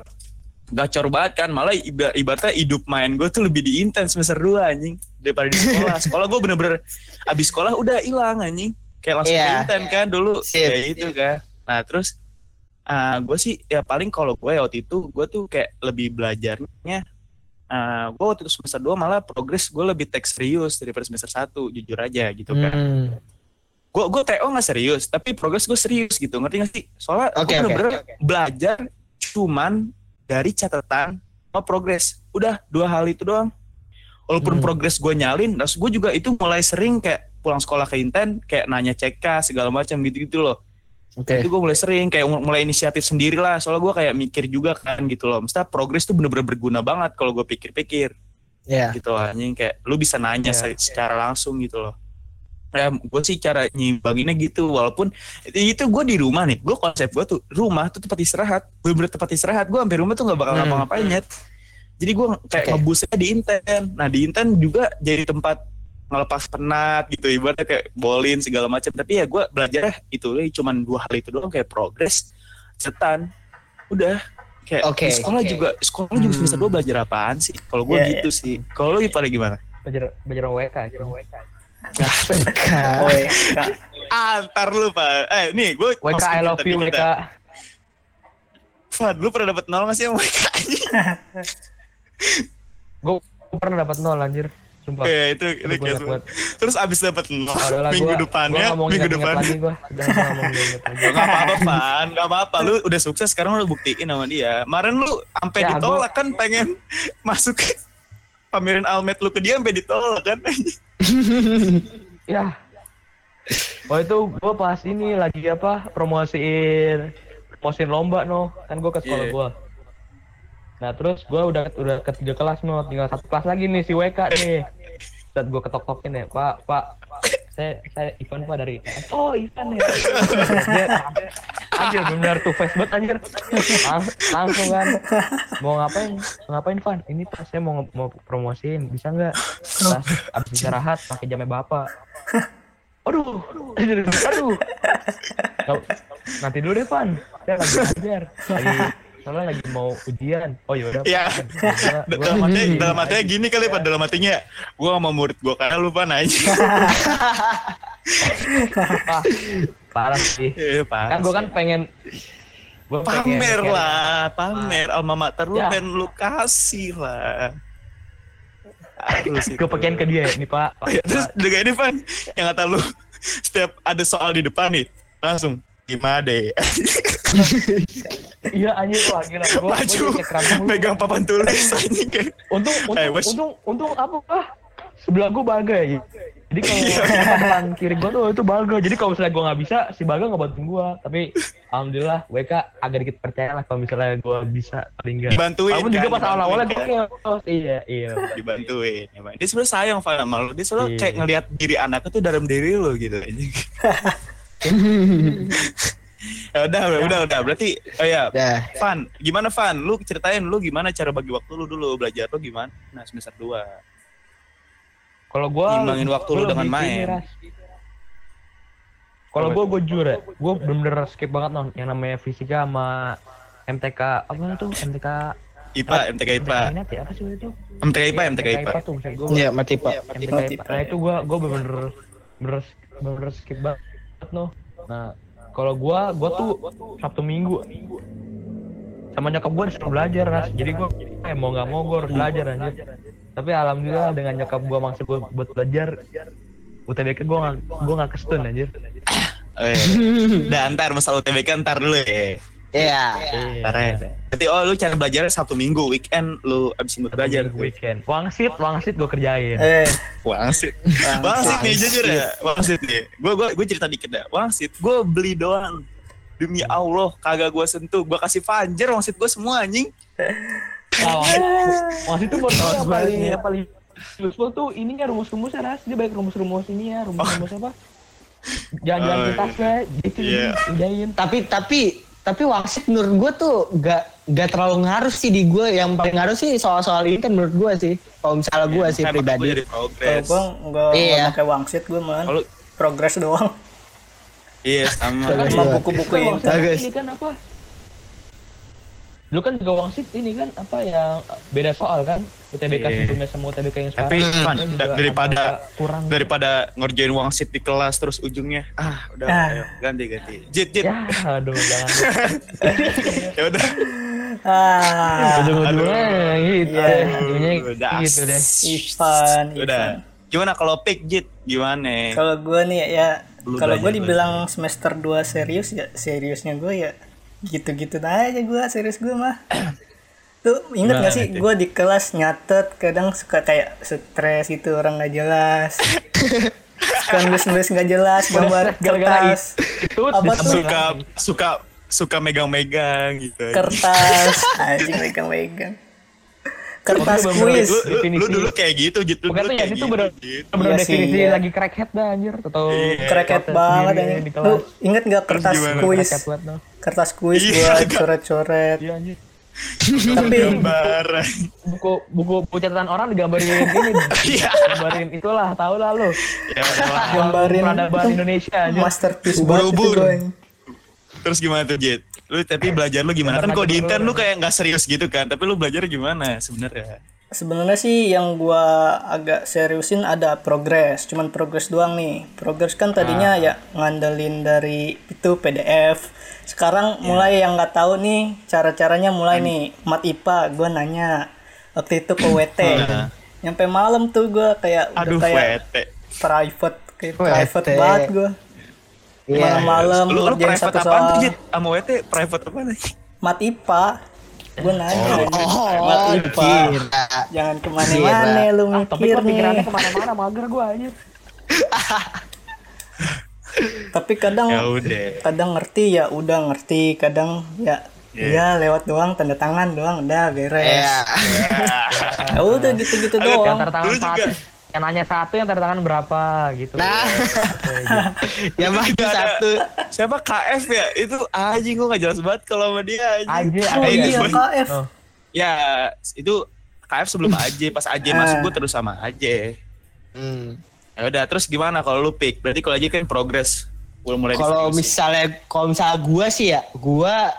gacor banget kan. Malah iba- ibaratnya hidup main gue tuh lebih di intens semester 2 anjing daripada di sekolah. Sekolah gue bener-bener abis sekolah udah hilang anjing. Kayak langsung Iya. ke inten kan dulu. Sip. kayak itu kan. Nah terus ah gue sih ya paling kalau gue waktu itu gue tuh kayak lebih belajarnya ah gue waktu itu semester 2 malah progres gue lebih teks serius daripada semester 1 jujur aja gitu kan. Hmm. gue gue TO nggak serius tapi progres gue serius gitu. Ngerti gak sih? Soalnya Oke, gue bener-bener belajar cuman dari catatan sama progres udah dua hal itu doang walaupun Hmm. progres gue nyalin terus gue juga itu mulai sering kayak pulang sekolah ke Inten kayak nanya CK segala macam gitu-gitu loh Oke. itu gue mulai sering kayak mulai inisiatif sendiri lah soalnya gue kayak mikir juga kan gitu loh mesti progres tuh bener-bener berguna banget kalau gue pikir-pikir Iya. gitu loh anjing kayak lu bisa nanya Iya. se- secara langsung gitu loh ya gue sih cara nyimbanginnya gitu walaupun itu, gue di rumah nih gue konsep gue tuh rumah tuh tempat istirahat bener-bener tempat istirahat gue hampir rumah tuh nggak bakal Hmm. ngapa-ngapain nyet jadi gue kayak Oke. ngebusnya di Inten nah di Inten juga jadi tempat ngelepas penat gitu ibaratnya kayak bolin segala macam tapi ya gue belajar itu cuman dua hal itu doang kayak progres cetan udah kayak Oke, di sekolah oke. juga sekolah juga semester Hmm. dua belajar apaan sih kalau gue Iya, gitu sih kalau lu pada gimana belajar belajar WK, belajar WK. Oh, iya. Kak. antar lu pak eh nih gue WK I love you WK. Fad, lu pernah dapet nol gak sih sama WK Gue pernah dapat nol anjir. Sumpah. Eh itu, itu gua kayak. Terus abis dapet nol, Oh, minggu gua- depannya, gua minggu depan gua. Lagi. Gak apa-apa, Fan. Gak apa-apa. Lu udah sukses, sekarang lu buktiin sama dia. Kemarin lu sampai Ya, ditolak kan pengen masuk ke pamerin almet lu ke dia sampai ditolak kan. Ya. Oh itu gue pas ini lagi apa promosiin promosiin lomba no kan gue ke sekolah Iya. gue. Nah terus gue udah udah ketiga kelas no tinggal satu kelas lagi nih si WK nih. Saat gue ketok tokin ya Pak Pak saya saya Ivan Pak dari oh Ivan ya. Dia anjir benar tuh face banget anjir. Lang- langsung kan. Mau ngapain? Ngapain Van? Ini Pak saya mau mau promosiin bisa nggak? Pas abis istirahat pakai jamnya bapak. Aduh aduh. Nggak- nanti dulu deh Van. Saya lagi belajar. Lagi soalnya lagi mau ujian oh yaudah Ya, Pak. Gua- dalam hati, dalam hatinya gini kali pak, dalam hatinya, gue sama murid gue karena lupa nanya. Ah, parah sih Eh, kan gue kan pengen gua pamer pengen- lah, pamer alma mater lu Ya. pengen lu kasih lah. Pengen ke dia nih pak, Pak. Ya, terus juga ini Van, yang kata lu setiap ada soal di depan nih, langsung gimana deh, iya anjir wah gila. Gue maju, megang papan tulis kayak, untung untung Eh, untung untung apa ah? Sebelah gue baga ya. Jadi kalau Iya. depan kiri gue tuh itu baga. Jadi kalau misalnya gue nggak bisa si baga nggak bantuin gue tapi alhamdulillah WK agak dikit percaya lah kalau misalnya gue bisa paling enggak Dibantuin walaupun juga kan, pas awal-awalnya dibantuin. kayak iya iya. Dibantuin. Dia sebenarnya sayang Van sama lu, dia selalu Iya. kayak ngelihat diri anaknya tuh dalam diri lu gitu. ya udah, udah, udah. Berarti, oh ya, Dah. Van, gimana Van? Lu ceritain lu gimana cara bagi waktu lu dulu belajar lu gimana? Nah semester 2 kalau gue Ngimbangin waktu lu dengan main. kalau gue gue jujur ya gue bener-bener skip banget non yang namanya fisika sama MTK apa tuh MTK IPA, MTK IPA, ya apa sih itu MTK IPA, MTK IPA. tuh Iya, mati Pak. MTK IPA. Nah itu gue gue bener bener bener skip banget no. Nah kalau gue gue tuh Sabtu Minggu sama nyokap gue disuruh belajar ras. Jadi gue eh mau nggak mau gue harus belajar anjir. Tapi alhamdulillah dengan nyokap gue maksa gue buat belajar UTBK gue nggak gue nggak kestun anjir. Oh, iya. Dan ntar masalah UTBK ntar dulu ya. Iya. Ntar ya. Berarti oh lu cara belajar Sabtu Minggu, weekend lu abis minggu belajar. weekend. Wangsit, wangsit gue kerjain. Eh, Wangsit. Wangsit nih jujur ya. Wangsit nih. Gue gua gue cerita dikit dah. Wangsit gue beli doang. Demi Allah kagak gue sentuh. Gue kasih Fajar wangsit gue semua anjing. Nah, wangsit, wangsit itu buat yang paling Iya. yang paling useful tuh ininya rumus-rumusnya ras. Dia baik rumus-rumus ini ya, rumus-rumus apa? Jalan-jalan Oh, gitu Iya. kerjain. Tapi tapi tapi wangsit menurut gue tuh gak gak terlalu ngaruh sih di gue. Yang paling ngaruh sih soal-soal ini kan menurut gue sih. Kalau misalnya gue sih Kan pribadi. Gue kalau gua nggak Iya. pakai wangsit gue man. Kalau Progres doang. iya sama. Sama Iya. buku-buku Bagus. Ini kan apa? Lu kan juga wangsit ini kan apa yang beda soal kan? UTBK Iya. sebelumnya sama UTBK yang sekarang. Tapi Kan daripada kurang. daripada ngerjain wangsit di kelas terus ujungnya ah udah Ah. ayo ganti ganti. Jit jit. Ya, aduh jangan. Ya udah. Ah, Ujung-ujungnya gitu Iya. deh. Ujungnya Udah. gitu deh. Ivan, Udah. Gimana kalau pick Jit? Gimana? Kalau gue nih ya, Lu kalau gue dibilang semester 2 serius ya, seriusnya gue ya gitu-gitu aja gue serius gue mah. Tuh inget gak Gimana sih tuh? gue di kelas nyatet kadang suka kayak stres gitu orang nggak jelas. suka nulis-nulis nggak jelas gambar kertas Itu Apa tuh? Suka suka suka megang-megang gitu. kertas anjing megang-megang kertas kuis Lu, lu, lu Definisi. dulu kayak gitu, Pokoknya dulu tuh ya kayak itu gitu. bener Jit. bener Iya definisi iya. lagi crackhead dah anjir atau Iya. kata banget di lu inget gak kertas kuis Crackhead kertas kuis Iya, buat agak- coret-coret Iya anjir. tapi. Buku buku buku catatan orang digambarin ini. Iya. Gambarin itulah, tau lah lu. Ya, gambarin peradaban Indonesia anjir. masterpiece banget itu Terus gimana tuh, Jit? Lu tapi belajar lu gimana? Kan kalau di intern lu kayak nggak serius gitu kan, tapi lu belajar gimana sebenarnya? sebenarnya sih yang gua agak seriusin ada progres cuman progres doang nih progres kan tadinya ya ngandelin dari itu PDF sekarang mulai yang nggak tahu nih cara caranya mulai nih mat IPA gua nanya waktu itu ke WT nyampe malam tuh gua kayak udah Aduh, kayak wete. private kayak WT. private banget gua Iya. malam-malam Lu, lu private satu apaan tuh, soal Jit? Sama WT private apa nih? mat IPA gua nanya Oh, mat IPA kira. jangan ke mana-mana lu Ah, tapi mikir kok pikirannya nih ke mana-mana mager gua anjir. tapi kadang ya udah kadang ngerti ya udah ngerti kadang ya Iya. Iya lewat doang tanda tangan doang udah beres. Iya. Ya udah gitu-gitu doang. tanda tangan juga. Yang nanya satu yang tanda tangan berapa gitu. Nah, ya bagi Ada- satu. siapa? KF ya? Itu anjing gue gak jelas banget kalau sama dia anjing. aja Oh Eh, iya KF. Oh. ya itu KF sebelum AJ pas AJ masuk gue terus sama AJ Hmm. ya udah terus gimana kalau lu pick? Berarti kalau AJ kan progress udah mulai Kalau misalnya kalau misalnya gua sih ya, gua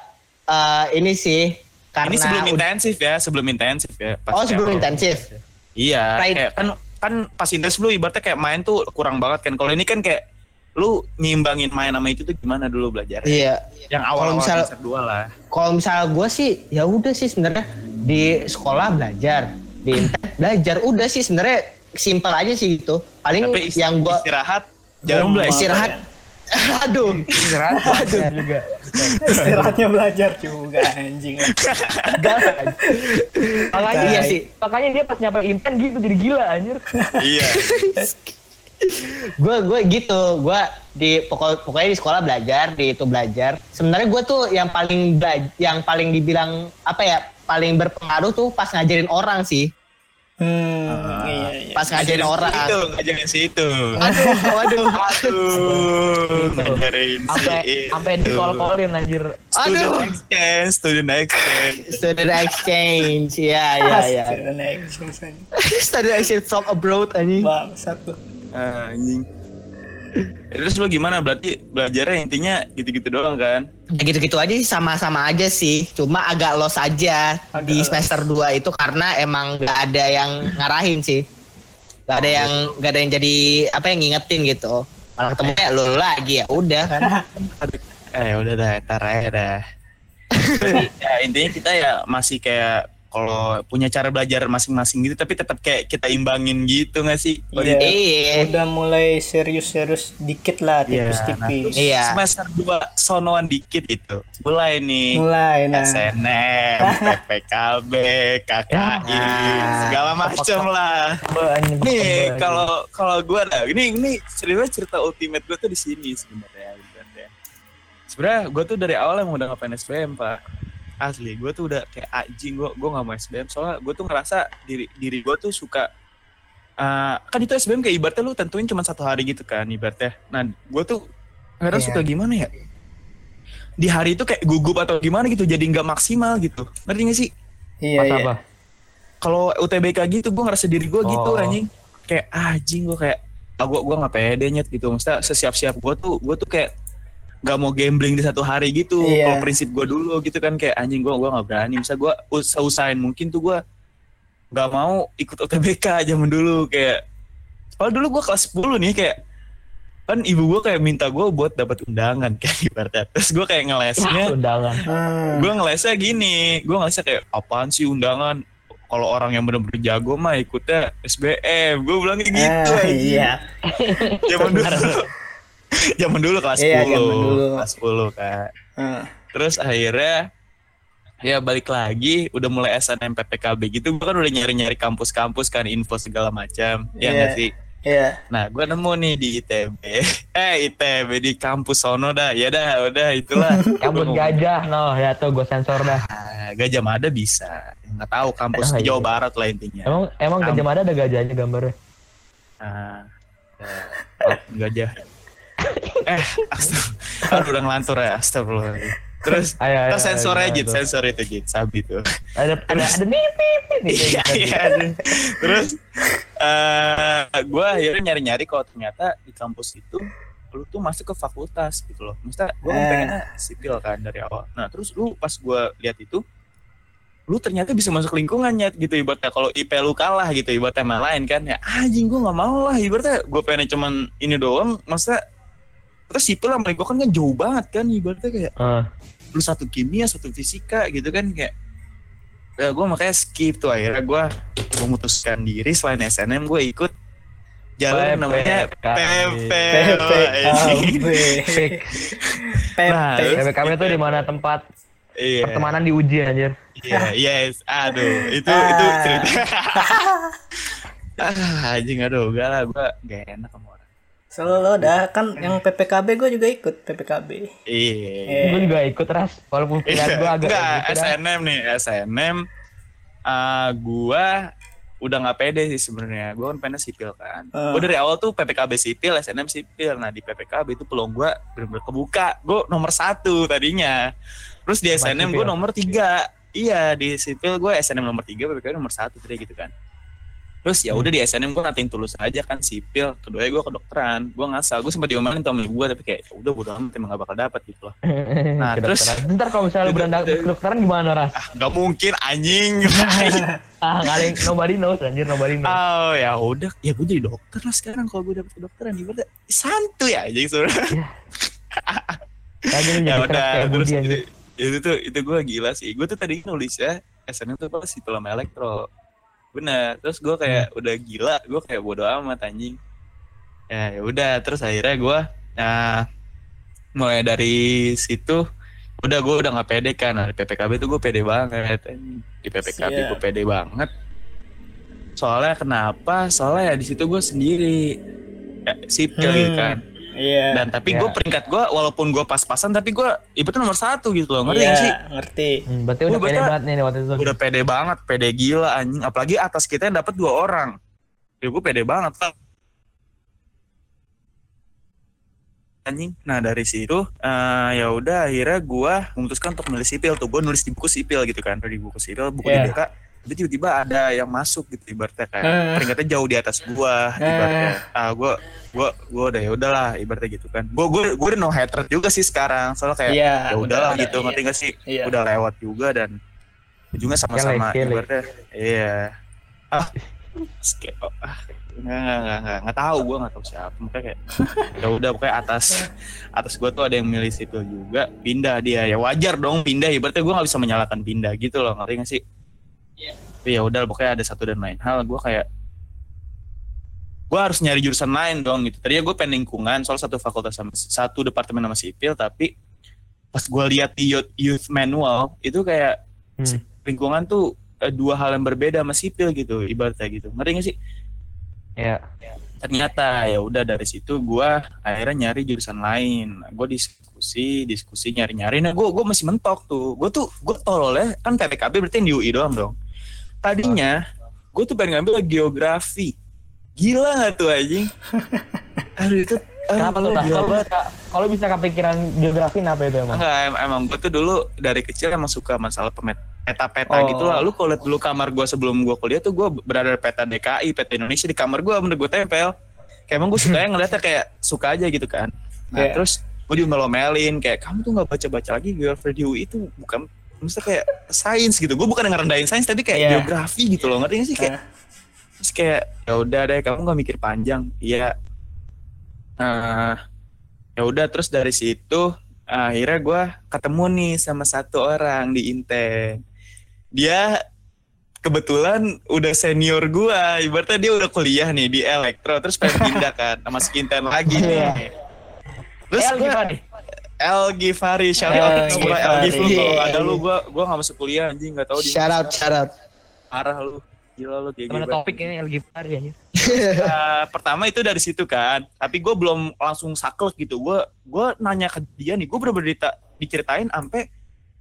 eh, ini sih karena ini sebelum intensif ya sebelum intensif ya pas Oh, sebelum intensif. Iya, kayak kan kan pas intensif lu ibaratnya kayak main tuh kurang banget kan. Kalau ini kan kayak lu nyimbangin main sama itu tuh gimana dulu belajar? Iya. Yang awal awal misal- semester dua lah. Kalau misalnya gua sih ya udah sih sebenarnya di sekolah belajar, di internet belajar udah sih sebenarnya simpel aja sih gitu. Paling Tapi yang gua istirahat jangan Gua belajar. istirahat Aduh, istirahat belajar juga. Istirahatnya belajar juga anjing. makanya Iya sih. makanya dia pas nyampe impen gitu jadi gila anjir. Iya. gue gue gitu. Gue di pokok pokoknya di sekolah belajar di itu belajar. Sebenarnya gue tuh yang paling yang paling dibilang apa ya paling berpengaruh tuh pas ngajarin orang sih Hmm, iya iya. pas ngajarin orang Itu ngajarin si itu. aduh waduh Aduh, ngajarin si sampai itu. sampai di call callin anjir Student Aduh. exchange, student exchange. student exchange ya ya ya Student exchange, student exchange from abroad anjing Bangsat tuh. Ah, Anjing. Ya, Terus lu gimana? Berarti belajarnya intinya gitu-gitu doang kan? Ya gitu-gitu aja sih sama-sama aja sih cuma agak los aja Agak di los. semester 2 itu karena emang gak ada yang ngarahin sih gak ada yang gak ada yang jadi apa yang ngingetin gitu malah ketemu ya lu lagi ya udah kan Eh udah dah, ntar aja dah. ya intinya kita ya masih kayak kalau punya cara belajar masing-masing gitu, tapi tetap kayak kita imbangin gitu nggak sih? Iya. iya Udah mulai serius-serius dikit lah, Iya, nah, tipis-tipis. Iya. semester 2 sonoan dikit gitu. Mulai nih. Mulai nah. SNM, PPKB, KKI, Ya. segala macam lah. Nih kalau kalau gue ada, ini ini cerita cerita ultimate gue tuh di sini sebenarnya. sebenarnya. Sebenarnya gue tuh dari awal emang udah ngapain SBM pak. Asli, gue tuh udah kayak anjing gue gue nggak mau SBM soalnya gue tuh ngerasa diri diri gue tuh suka eh, kan itu SBM kayak ibaratnya lu tentuin cuma satu hari gitu kan ibaratnya. Nah gue tuh kadang Iya. suka gimana ya? Di hari itu kayak gugup atau gimana gitu jadi nggak maksimal gitu. Ngerti gak sih? Iya iya. apa kalau UTBK gitu gue ngerasa diri gue gitu Oh. anjing kayak ah, anjing gue kayak ah gue gue nggak pede nyet gitu maksudnya sesiap siap gue tuh gue tuh kayak nggak mau gambling di satu hari gitu Iya. kalau prinsip gue dulu gitu kan kayak anjing gue gue nggak berani misal gue usah usahain mungkin tuh gue nggak mau ikut UTBK zaman dulu kayak kalau dulu gue kelas 10 nih kayak kan ibu gue kayak minta gue buat dapat undangan kayak ibaratnya terus gue kayak ngelesnya undangan Hmm. gue ngelesnya gini gue ngelesnya kayak apaan sih undangan kalau orang yang bener-bener jago mah ikutnya SBM gue bilang kayak gitu anjing. iya. zaman dulu zaman dulu kelas 10 Iya, zaman dulu. kelas 10 kan Hmm. terus akhirnya ya balik lagi udah mulai SNMPTKB gitu gue kan udah nyari-nyari kampus-kampus kan info segala macam ya Iya. nggak sih Iya. nah gue nemu nih di ITB eh ITB di kampus sono dah ya dah udah itulah kampus gajah no ya tuh gue sensor dah Ah, Gajah Mada bisa. Nggak tahu kampus di iya. Jawa Barat lah intinya. emang emang Kampus. gajah mada ada gajahnya gambarnya Ah, ya, gajah. Eh. Aduh, udah ngelantur ya, astagfirullah. Terus, Ayo, ayo, terus sensor ayo, aja, sensor itu Jit, sabi tuh. ada ada ada nih nih Iya, iya. Terus, eh gue akhirnya nyari-nyari kalau ternyata di kampus itu lu tuh masuk ke fakultas gitu loh. Maksudnya gue Eh. pengennya sipil kan dari awal. Nah terus lu pas gue lihat itu, lu ternyata bisa masuk lingkungannya gitu ibaratnya kalau IP lu kalah gitu ibaratnya sama lain kan ya anjing gue nggak mau lah ibaratnya gue pengen cuman ini doang masa terus sipil sama lingkungan kan jauh banget kan ibaratnya kayak Ah, lu satu kimia satu fisika gitu kan kayak ya gue makanya skip tuh akhirnya gue memutuskan diri selain SNM gue ikut jalur namanya PPKB. PPKB. Itu di mana? Tempat iya. pertemanan diuji anjir. Iya yes. Aduh itu Ah. itu cerita. Ah anjing aduh enggak lah gue gak enak sama orang Selalu lo dah kan yang PPKB gue juga ikut PPKB. Iya. Gue juga ikut ras, walaupun pilihan gue agak Enggak, gitu dah. SNM nih, SNM. ah gua udah nggak pede sih sebenarnya. Gua kan pengen sipil kan. Ah. Gua dari awal tuh PPKB sipil, SNM sipil. Nah di PPKB itu peluang gua bener-bener kebuka. Gua nomor satu tadinya. Terus di SNM gua nomor tiga. Iya di sipil gua SNM nomor tiga, PPKB nomor satu tadi gitu kan. Terus ya udah di SNM gue nating tulus aja kan sipil. Kedua gue kedokteran. Gue ngasal. Gue sempat diomelin sama gue tapi kayak "Ya udah bodo amat emang gak bakal dapat gitu loh. Nah, terus- Kedokteran. Ntar kalau misalnya lu beranda kedokteran gimana ras? Gak mungkin anjing. Ah yang nobody knows anjir nobody knows. Oh ya udah, ya gue jadi dokter lah sekarang kalau gue dapet kedokteran santuy aja sebenarnya. Lagi lu ya jadi keras udah, kayak terus itu, itu tuh itu gue gila sih. Gue tuh tadi nulis ya SNM tuh apa sih film elektro. Bener. Terus gue kayak udah gila, gue kayak bodo amat anjing. Ya ya udah, terus akhirnya gue nah mulai dari situ udah gue udah nggak pede kan nah, di PPKB tuh gue pede banget di PPKB gue pede banget soalnya kenapa soalnya ya di situ gue sendiri ya, sipil Hmm. gitu kan Iya. dan tapi Ya. gue peringkat gue walaupun gue pas-pasan tapi gue ibaratnya nomor satu gitu loh ngerti Iya, gak sih ngerti. Hmm, berarti Gua udah pede banget nih waktu itu. udah pede banget pede gila anjing apalagi atas kita yang dapat dua orang ya gue pede banget lah anjing nah dari situ eh, ya udah akhirnya gue memutuskan untuk nulis sipil tuh gue nulis di buku sipil gitu kan di buku sipil buku Iya. di BK tapi tiba-tiba ada yang masuk gitu ibaratnya kayak Eh. peringkatnya jauh di atas gua ibaratnya ah gua gua gua udah ya udahlah ibaratnya gitu kan gua gua gua udah no hatred juga sih sekarang soalnya kayak Iya. ya udahlah udah, gitu iya. ngerti gak sih Iya. udah lewat juga dan ujungnya sama-sama ibaratnya iya ah ske- oh, ah nggak nggak nggak nggak nggak tahu gue nggak tahu siapa makanya kayak ya udah pokoknya atas atas gue tuh ada yang milih sipil juga pindah dia ya wajar dong pindah ibaratnya gue nggak bisa menyalahkan pindah gitu loh ngerti nggak sih tapi ya udah pokoknya ada satu dan lain hal. Gue kayak gue harus nyari jurusan lain dong gitu. Tadinya gue pengen lingkungan soal satu fakultas sama satu departemen sama sipil tapi pas gue lihat di youth, youth manual itu kayak Hmm. lingkungan tuh eh, dua hal yang berbeda sama sipil gitu ibaratnya gitu. Ngerti gak sih? Ya. ternyata ya udah dari situ gua akhirnya nyari jurusan lain. Gue diskusi diskusi nyari nyari nah gue gue masih mentok tuh. Gue tuh gue tololnya kan PPKB berarti yang di UI doang dong tadinya gue tuh pengen ngambil geografi gila gak tuh anjing aduh itu Kenapa Kalau bisa, kalau bisa kepikiran geografi kenapa itu emang? Enggak, em- emang gue tuh dulu dari kecil emang suka masalah pemet peta-peta Oh. gitu lah. Lu kalau lihat dulu kamar gue sebelum gue kuliah tuh gue berada di peta DKI, peta Indonesia di kamar gue bener gue tempel. Kayak emang gue suka ngeliatnya kayak suka aja gitu kan. Nah Iya. terus gue diomelin kayak kamu tuh nggak baca-baca lagi geografi di UI itu bukan maksudnya kayak sains gitu. Gue bukan ngerendahin sains tapi kayak Iya. geografi gitu loh. Ngerti gak sih kayak Ah. terus kayak ya udah deh kamu nggak mikir panjang. Iya. Nah, ya udah terus dari situ akhirnya gue ketemu nih sama satu orang di Inten dia kebetulan udah senior gue ibaratnya dia udah kuliah nih di elektro terus pengen pindah kan masuk Inten lagi nih terus El gue gimana nih? El Gifari shout El out sama El Gifari. Kalau ada lu gue gue gak masuk kuliah anjing gak tahu di Shout out, shout out. parah lu. Gila lu kayak Temen gitu topik ini lagi pari anjir. Eh, pertama itu dari situ kan. Tapi gue belum langsung saklek gitu. Gue gue nanya ke dia nih gue bener-bener diceritain sampai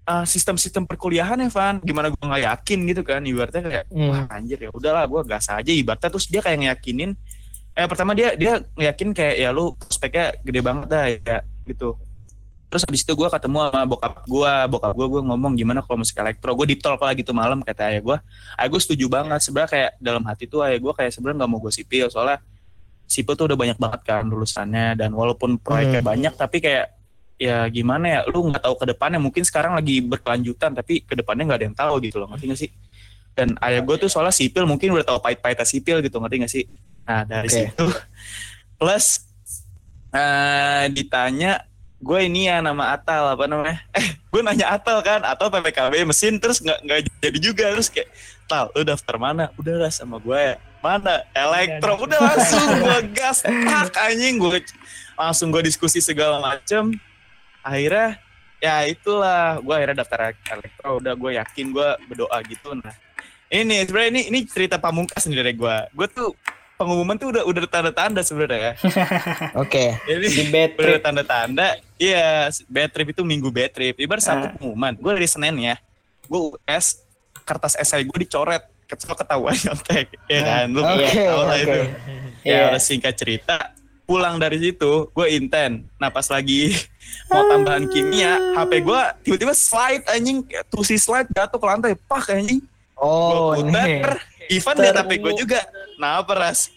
eh, sistem-sistem perkuliahan Van. Gimana gue nggak yakin gitu kan ibaratnya kayak Hmm. wah anjir ya udahlah gue gas aja. Ibaratnya terus dia kayak ngeyakinin eh pertama dia dia ngeyakin kayak ya lu prospeknya gede banget dah ya gitu terus habis itu gue ketemu sama bokap gue bokap gue gue ngomong gimana kalau musik elektro. Gue talk lah gitu malam kata ayah gue ayah gue setuju banget. Sebenarnya kayak dalam hati tuh ayah gue kayak sebenarnya nggak mau gue sipil. Soalnya sipil tuh udah banyak banget kan lulusannya. Dan walaupun proyeknya Hmm. banyak tapi kayak ya gimana ya lu nggak tahu ke depannya. Mungkin sekarang lagi berkelanjutan tapi ke depannya nggak ada yang tahu gitu loh. Ngerti gak sih? Dan ayah gue tuh soalnya sipil mungkin udah tahu pahit-pahitnya sipil gitu. Ngerti gak sih? Nah dari Oke. situ. Plus eh ditanya gue ini ya nama Atal apa namanya? Eh gue nanya Atal kan atau PPKB mesin terus nggak nggak jadi juga terus kayak Tal lu daftar mana? Udah lah sama gue ya. Mana? Elektro udah langsung gue gas tak anjing gue langsung gue diskusi segala macem. Akhirnya ya itulah gue akhirnya daftar elektro udah gue yakin gue berdoa gitu. Nah ini sebenarnya ini ini cerita pamungkas nih dari gue gue tuh pengumuman tuh udah udah tanda-tanda sebenarnya. Oke. Jadi Si bad udah trip. tanda-tanda. Iya, bad trip itu minggu bad trip. Ibarat satu Ah. pengumuman. Gue dari Senin ya. Gue US kertas esai gue dicoret. Kecil ketahuan nyontek. Ya kan? Lu Oke, tau lah oke. itu. Iya. Ya udah singkat cerita. Pulang dari situ, gue inten. Nah pas lagi mau tambahan kimia, HP gue tiba-tiba slide anjing. Tusi slide jatuh ke lantai. Pak anjing. Oh, ini. Ivan liat HP gue juga. Nah, peras.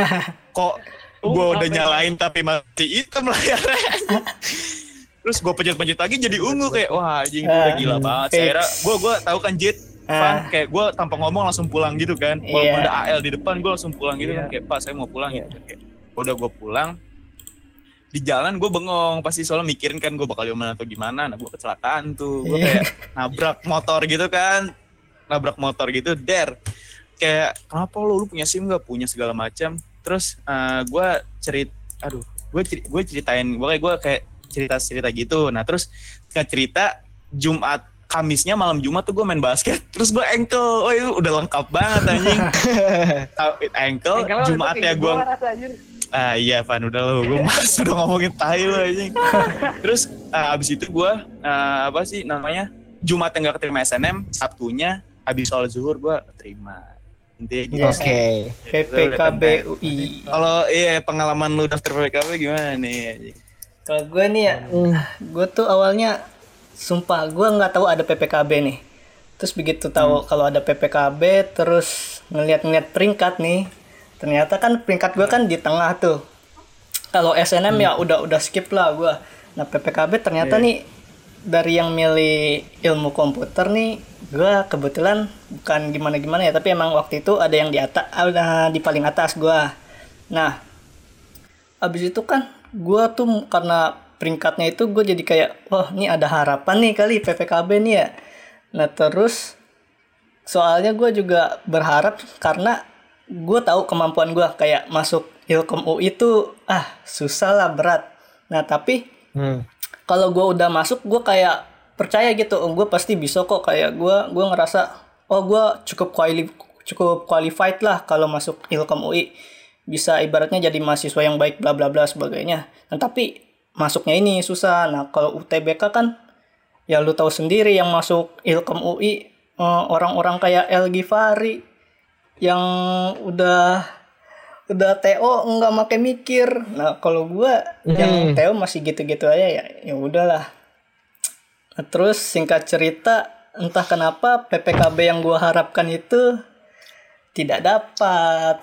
Kok gue udah nyalain tapi masih hitam layarnya. Terus gue pencet-pencet lagi jadi ungu kayak wah anjing udah Ah, gila banget. Saya kira gue gue tahu kan Jit, Ah. Van kayak gue tanpa ngomong langsung pulang gitu kan. Walaupun Iya. ada AL di depan gue langsung pulang gitu kan Iya. kayak Pak saya mau pulang gitu. Kayak, udah gue pulang di jalan gue bengong pasti soalnya mikirin kan gue bakal gimana atau gimana nah gue kecelakaan tuh gue Iya. kayak nabrak motor gitu kan nabrak motor gitu der kayak kenapa lo lu punya sim gak punya segala macam. Terus gue cerit aduh gue ceri- gue ceritain gue kayak gue kayak cerita cerita gitu. Nah terus nggak cerita Jumat Kamisnya malam Jumat tuh gue main basket. Terus gue ankle. Oh itu udah lengkap banget anjing. Ankle Jumatnya gue Ah iya Van udah lo gue mas udah ngomongin tai lo anjing. Terus ah, abis itu gue ah, apa sih namanya Jumat yang gak keterima SNM Sabtunya habis soal zuhur gue terima. Intinya gitu. Oke. PPKB UI. Kalau iya pengalaman lu daftar PPKB gimana nih? Kalau gue nih ya, gue tuh awalnya sumpah gue nggak tahu ada PPKB nih. Terus begitu tahu kalau ada PPKB, terus ngeliat-ngeliat peringkat nih, ternyata kan peringkat gue kan di tengah tuh. Kalau SNM ya udah udah skip lah gue. Nah PPKB ternyata nih dari yang milih ilmu komputer nih, gue kebetulan bukan gimana-gimana ya, tapi emang waktu itu ada yang di atas, ada di paling atas gue. Nah abis itu kan gue tuh karena peringkatnya itu gue jadi kayak wah ini ada harapan nih kali PPKB nih ya nah terus soalnya gue juga berharap karena gue tahu kemampuan gue kayak masuk Ilkom UI itu ah susah lah berat nah tapi Hmm. Kalau gue udah masuk gue kayak percaya gitu oh, gue pasti bisa kok. Kayak gue gue ngerasa oh gue cukup quali cukup qualified lah kalau masuk Ilkom UI bisa ibaratnya jadi mahasiswa yang baik bla bla bla sebagainya. Nah tapi masuknya ini susah. Nah kalau UTBK kan ya lu tahu sendiri yang masuk Ilkom UI eh, orang-orang kayak El Gifari yang udah udah TO nggak make mikir nah kalau gua yang Hmm. TO masih gitu-gitu aja ya ya udahlah Nah, terus singkat cerita entah kenapa PPKB yang gua harapkan itu tidak dapat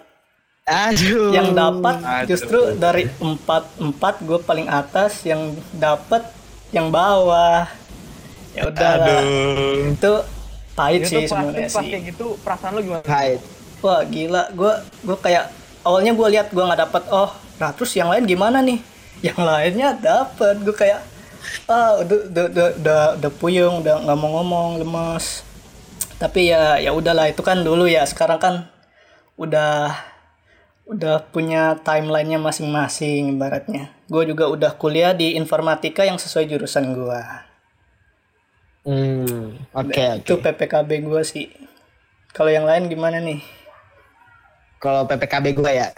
Aduh. yang dapat Aduh. justru dari empat empat gue paling atas yang dapat yang bawah ya udah Aduh. itu pahit Itu sih pas, sebenarnya pas sih kayak gitu perasaan lu gimana? Hai. wah gila gue gue kayak awalnya gue lihat gue nggak dapat oh nah terus yang lain gimana nih? Yang lainnya dapat gue kayak ah udah udah udah udah, udah puyeng udah nggak mau ngomong lemes. Tapi ya ya udahlah itu kan dulu ya. Sekarang kan udah udah punya timelinenya masing-masing ibaratnya. Gue juga udah kuliah di informatika yang sesuai jurusan gue Hmm. Oke, itu oke. PPKB gue sih. Kalau yang lain gimana nih Kalau PPKB gue ya.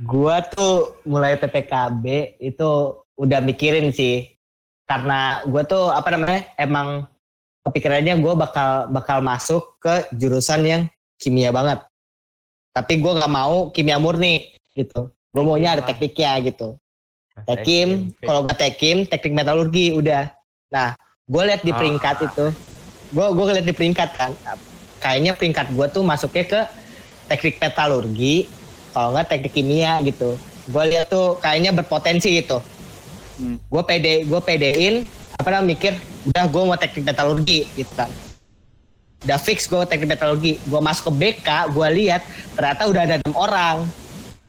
Gua tuh mulai PPKB itu udah mikirin sih. Karena gua tuh apa namanya? Emang kepikirannya gua bakal bakal masuk ke jurusan yang kimia banget. Tapi gua nggak mau kimia murni gitu. Gue maunya ada tekniknya gitu. Tekim, kalau nggak tekim, teknik metalurgi udah. Nah, gue lihat di peringkat itu, gue gue lihat di peringkat kan, kayaknya peringkat gue tuh masuknya ke teknik metalurgi, kalau nggak teknik kimia gitu. Gue lihat tuh kayaknya berpotensi gitu. Hmm. Gue pede, gue pedein, apa namanya mikir, udah gue mau teknik metalurgi gitu kan. Udah fix gue teknik metalurgi, gue masuk ke BK, gue lihat ternyata udah ada enam orang.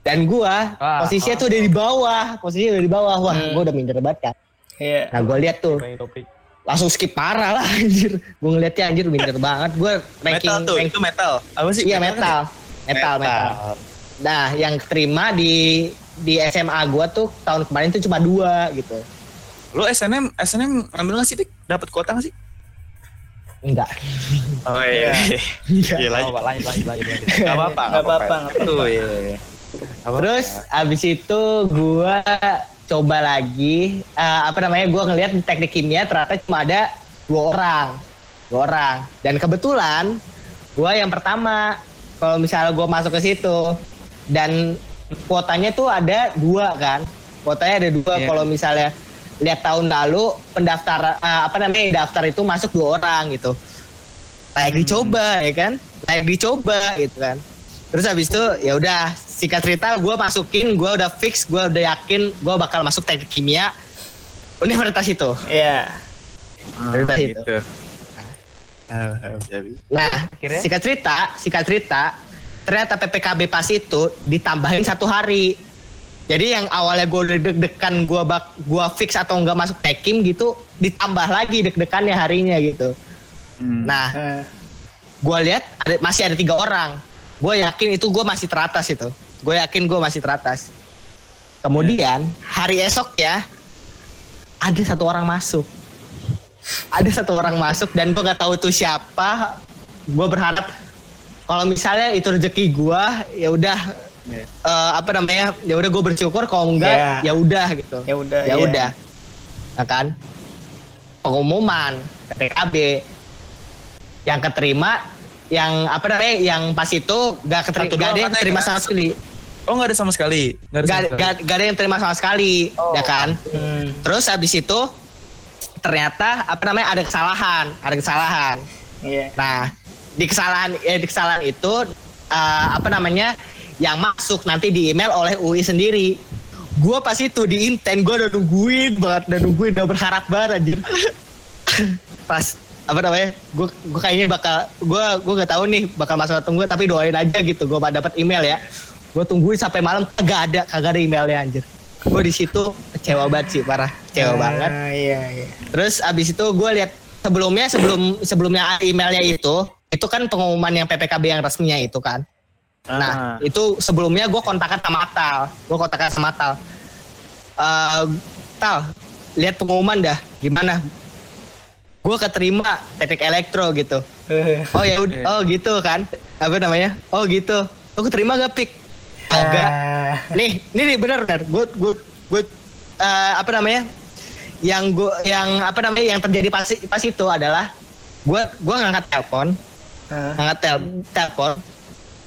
Dan gue Wah, posisinya ah. tuh udah di bawah, posisinya udah di bawah, wah Hmm. gue udah minder banget kan. Iya. Nah gue lihat tuh topik. langsung skip parah lah anjir. Gue ngeliatnya anjir minder banget. Gue ranking, Metal tuh, rank- itu metal. Apa sih? iya kan? metal. Metal, metal, Nah yang terima di di SMA gue tuh tahun kemarin tuh cuma dua gitu. Lu SNM, SNM ambil nggak sih, Tik? Dapat kuota nggak sih? Enggak. Oh iya. Iya. Iya lanjut. Lanjut lanjut. Gak apa-apa. Nggak apa-apa. Tuh iya. Terus abis itu gua coba lagi eh, apa namanya gua ngelihat di teknik kimia ternyata cuma ada dua orang dua orang dan kebetulan gua yang pertama kalau misalnya gua masuk ke situ dan kuotanya tuh ada dua kan kuotanya ada dua Iya. kalau misalnya lihat tahun lalu pendaftar eh, apa namanya daftar itu masuk dua orang gitu layak dicoba ya kan layak dicoba gitu kan terus habis itu ya udah singkat cerita gue masukin gue udah fix gue udah yakin gue bakal masuk teknik kimia universitas itu Iya. Itu. gitu. Ah, ah, jadi. Nah Akhirnya? singkat cerita singkat cerita ternyata ppkb pas itu ditambahin satu hari. Jadi yang awalnya gue deg-degan gue bak gue fix atau enggak masuk tekim gitu ditambah lagi deg-degannya harinya gitu. Hmm. nah Eh, gue lihat ada, masih ada tiga orang. Gue yakin itu gue masih teratas itu. Gue yakin gue masih teratas. Kemudian hari esok ya ada satu orang masuk ada satu orang masuk dan gue nggak tahu itu siapa. Gue berharap kalau misalnya itu rezeki gue ya udah Iya. eh, apa namanya ya udah gue bersyukur. Kalau enggak Iya. ya udah gitu. Ya udah, ya udah. Ya kan? Pengumuman PKB yang keterima yang apa namanya yang pas itu gak, keteri- Satu gak ada yang terima sama sekali. Oh nggak ada sama sekali. Ada gak, sama sekali. gak, gak ada yang terima sama sekali ya kan? Hmm. terus habis itu ternyata apa namanya ada kesalahan ada kesalahan Iya. Nah, di kesalahan eh, di kesalahan itu eh, apa namanya yang masuk nanti di email oleh UI sendiri. Gua pas itu di inten gua udah nungguin banget, udah nungguin, udah berharap banget anjir. pas apa namanya? Gua gua kayaknya bakal gua gua gak tahu nih bakal masuk atau tapi doain aja gitu. Gua dapat email ya. Gua tungguin sampai malam kagak ada, kagak ada emailnya anjir. Gua di situ kecewa banget sih, parah. Kecewa banget. Ah, Iya, iya. Terus abis itu gue lihat sebelumnya sebelum sebelumnya emailnya itu itu kan pengumuman yang PPKB yang resminya itu kan. Nah Ah. itu sebelumnya gue kontakkan sama Tal, gue kontakkan sama Tal. Eh, Tal, lihat pengumuman dah, gimana? Gue keterima teknik elektro gitu. Eh, Oh ya udah, oh gitu kan? Apa namanya? Oh gitu. Lo keterima gak pik? Agak ah, nih ini nih benar benar. Gue gue gue eh, apa namanya? Yang gue yang apa namanya yang terjadi pas pas itu adalah gue gue ngangkat telepon. Ah. ngangkat tel telepon.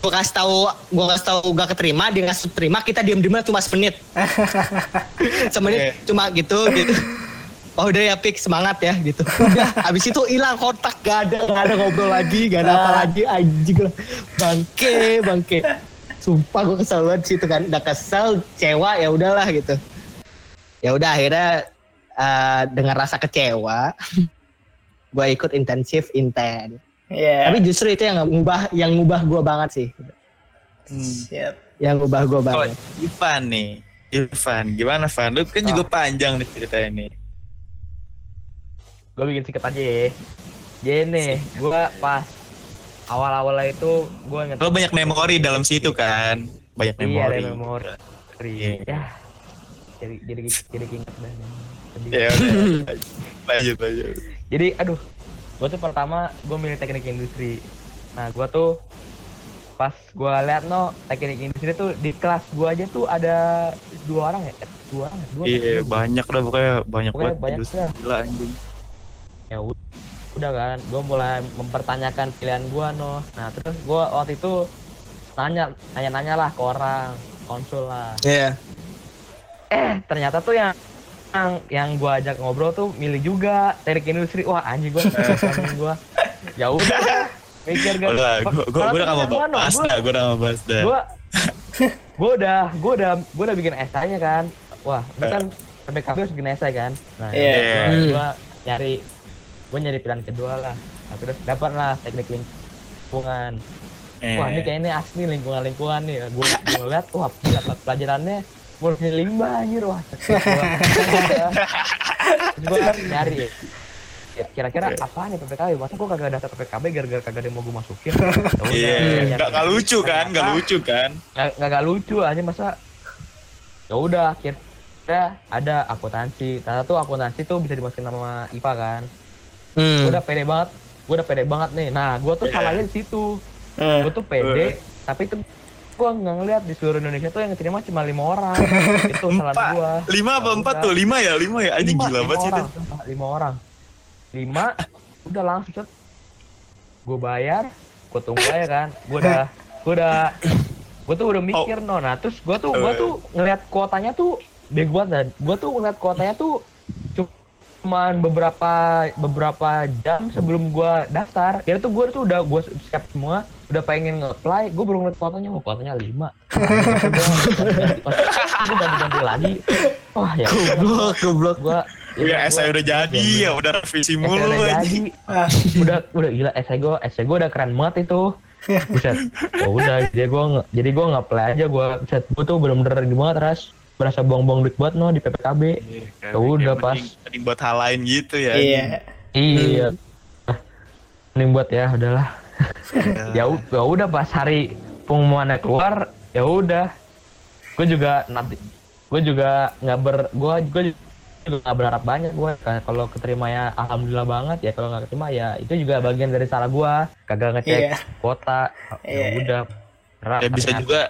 Gue kasih tahu gue kasih tahu gak keterima dia ngasih terima kita diem diem cuma semenit. Semenit cuma gitu gitu. Oh udah ya pik semangat ya gitu. Udah habis itu hilang kontak gak ada gak ada ngobrol lagi gak ada apa lagi anjing lah. Bangke bangke sumpah gue kesel banget situ kan udah kesel cewa ya udahlah gitu ya udah akhirnya eh, dengan rasa kecewa gue ikut intensif inten Iya. tapi justru itu yang ngubah yang ngubah gue banget sih Siap. yang ngubah gue banget Ivan nih, Ivan, gimana Van? Lu kan juga panjang nih ceritanya nih. gue bikin sikat aja ya gini gue pas awal-awal itu gue inget Lo banyak memori dalam situ kan? Banyak iya memori. ada memori Iya. ya jadi jadi jadi inget dan. Ya lanjut lanjut. jadi aduh gue tuh pertama gue milih teknik industri nah gue tuh pas gue liat no teknik industri tuh di kelas gue aja tuh ada dua orang ya Eh, dua orang ya? dua Iya banyak lah pokoknya banyak Pokoknya banget. banyak lah. Gila anjing. ya ud- udah kan gue mulai mempertanyakan pilihan gue no nah terus gue waktu itu nanya nanya nanya lah ke orang konsul lah Iya. eh ternyata tuh yang yang yang gue ajak ngobrol tuh milih juga teknik industri wah anjing gue gue ya udah mikir gak Udah, gua gua gua udah gak mau bahas dah, gua udah gak mau bahas dah. gue gue udah gue udah gue udah bikin esainya kan wah ini kan PPKB harus bikin esai kan nah Iya. Hmm. gue nyari gue nyari pilihan kedua lah. Nah, terus dapat lah teknik lingkungan. Eh, wah ini kayaknya asli lingkungan lingkungan nih. Gue gue lihat wah pelajarannya murni limbah anjir. Wah gue nyari. Ya kira-kira apa nih PPKB masa gue kagak daftar PPKB gara-gara kagak ada yang mau gue masukin? Ya Iya, nyari- nggak nggak lucu kan, nggak lucu kan? nggak nggak lucu aja masa? Ya udah akhirnya ada akuntansi. Ternyata tuh akuntansi tuh bisa dimasukin nama IPA kan Hmm. udah pede banget. Gue udah pede banget nih. Nah gue tuh salahnya di situ. Eh, gue tuh pede tapi tuh gue nggak ngeliat di seluruh Indonesia tuh yang terima cuma lima orang. Itu salah gue Lima apa empat tuh? Lima ya? Lima ya? Anjing gila banget sih itu. lima orang. Lima udah langsung. Gue bayar gue tunggu aja kan. Gue udah gue udah gue tuh udah mikir no. Nah terus gue tuh gue tuh ngeliat kuotanya tuh bego banget dan. Gue tuh ngeliat kuotanya tuh cuman beberapa beberapa jam sebelum gue daftar. Kira tuh gue tuh udah gue siap semua udah pengen nge-apply. Gue baru ngeliat kuotanya oh kuotanya lima. Gue ganti-ganti lagi wah ya Goblok, goblok. gue Ya, saya udah jadi ya, udah revisi mulu udah jadi. Udah udah gila essay gue essay gue udah keren banget itu. Buset. Ya udah jadi gue jadi gue nggak play aja gue buset gue tuh bener-bener gimana ras berasa buang-buang duit buat no di PPKB Ya udah, pas. Mending, buat hal lain gitu ya. Iya. iya. Ah, mending buat ya udahlah. Ya u- ya udah pas hari pengumumannya keluar ya udah. Gue juga nanti gue juga nggak ber gue gue juga nggak berharap banyak gue kalau keterima ya alhamdulillah banget ya kalau nggak keterima ya itu juga bagian dari salah gue kagak ngecek Iya. kuota. Ya Iya. udah Ya bisa juga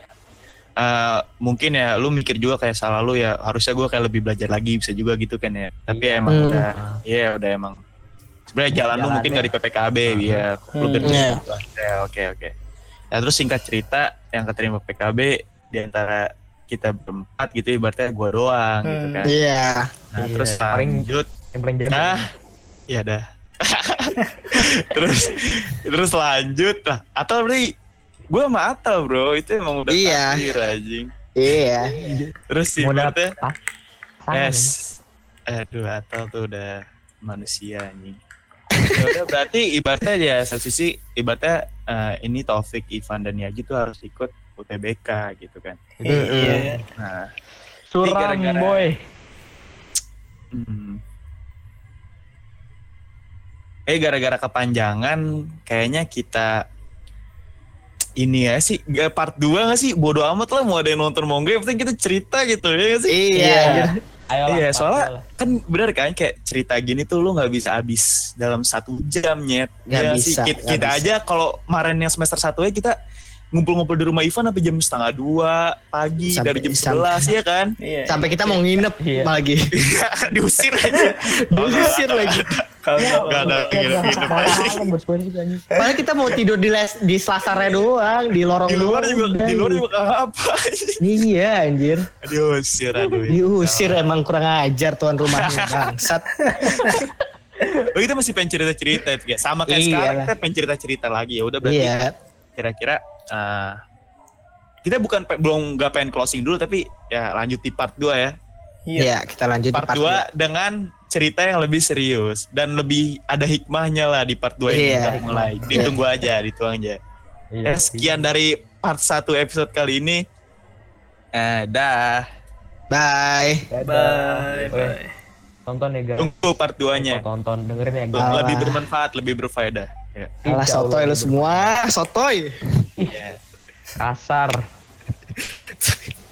eh, mungkin ya lu mikir juga kayak salah lu ya harusnya gue kayak lebih belajar lagi bisa juga gitu kan ya tapi Iya. emang Hmm. udah ya udah emang sebenarnya jalan lu Jalannya. mungkin gak di PPKB ya lu Hmm. kerja Iya. ya oke oke ya terus singkat cerita yang keterima PPKB di antara kita berempat gitu ibaratnya gua doang gitu Hmm. kan Iya. nah Iya, terus paling- lanjut yang paling nah ya dah terus terus lanjut lah atau berarti gue sama Atal bro itu emang udah Iya. takdir anjing Iya. terus sih dapet pasangan Yes. Aduh, Atal tuh udah manusia anjing. ya udah berarti ibaratnya ya satu sisi ibaratnya eh, ini Taufik, Ivan dan Yaji tuh harus ikut UTBK gitu kan. Iya. Nah, suram gara-gara- boy hmm. eh gara-gara kepanjangan kayaknya kita ini ya sih gak part 2 gak sih bodo amat lah mau ada yang nonton mau enggak penting kita cerita gitu ya gak sih Iya. Ayolah, Iya, Pak, soalnya ayolah. kan bener kan kayak cerita gini tuh lu nggak bisa habis dalam satu jam nyet. Nggak Ya bisa, sih, kita, kita bisa. aja kalau kemarin yang semester satu ya kita ngumpul-ngumpul di rumah Ivan sampai jam setengah dua pagi Sampai- dari jam 11 ya kan? Iya. Sampai kita mau nginep Iya. lagi. Diusir aja. Diusir lagi. Ada anjing. Padahal kita mau tidur di les, di selasarnya doang, di lorong Di luar juga, di luar juga apa. Iya anjir. Diusir aduh. Diusir emang kurang ajar tuan rumahnya bangsat. Oh, kita masih pengen cerita-cerita ya. Sama kayak Iya sekarang kita pengen cerita-cerita lagi ya udah berarti Iya. kira-kira eh, kita bukan belum nggak pengen closing dulu tapi ya lanjut di part 2 ya. Iya, kita lanjut di part 2 dengan cerita yang lebih serius dan lebih ada hikmahnya lah di part 2 ini Iya. kita mulai. Ditunggu aja, dituang aja. Iya, Eh, sekian dari part 1 episode kali ini. Eh, dah. Bye. Bye, Oke, bye. Tonton ya guys. Tunggu part 2-nya. Tonton, dengerin ya guys. Alah. Lebih bermanfaat, lebih berfaedah. Ya. Alah sotoy lu semua, sotoy. Ya. Kasar.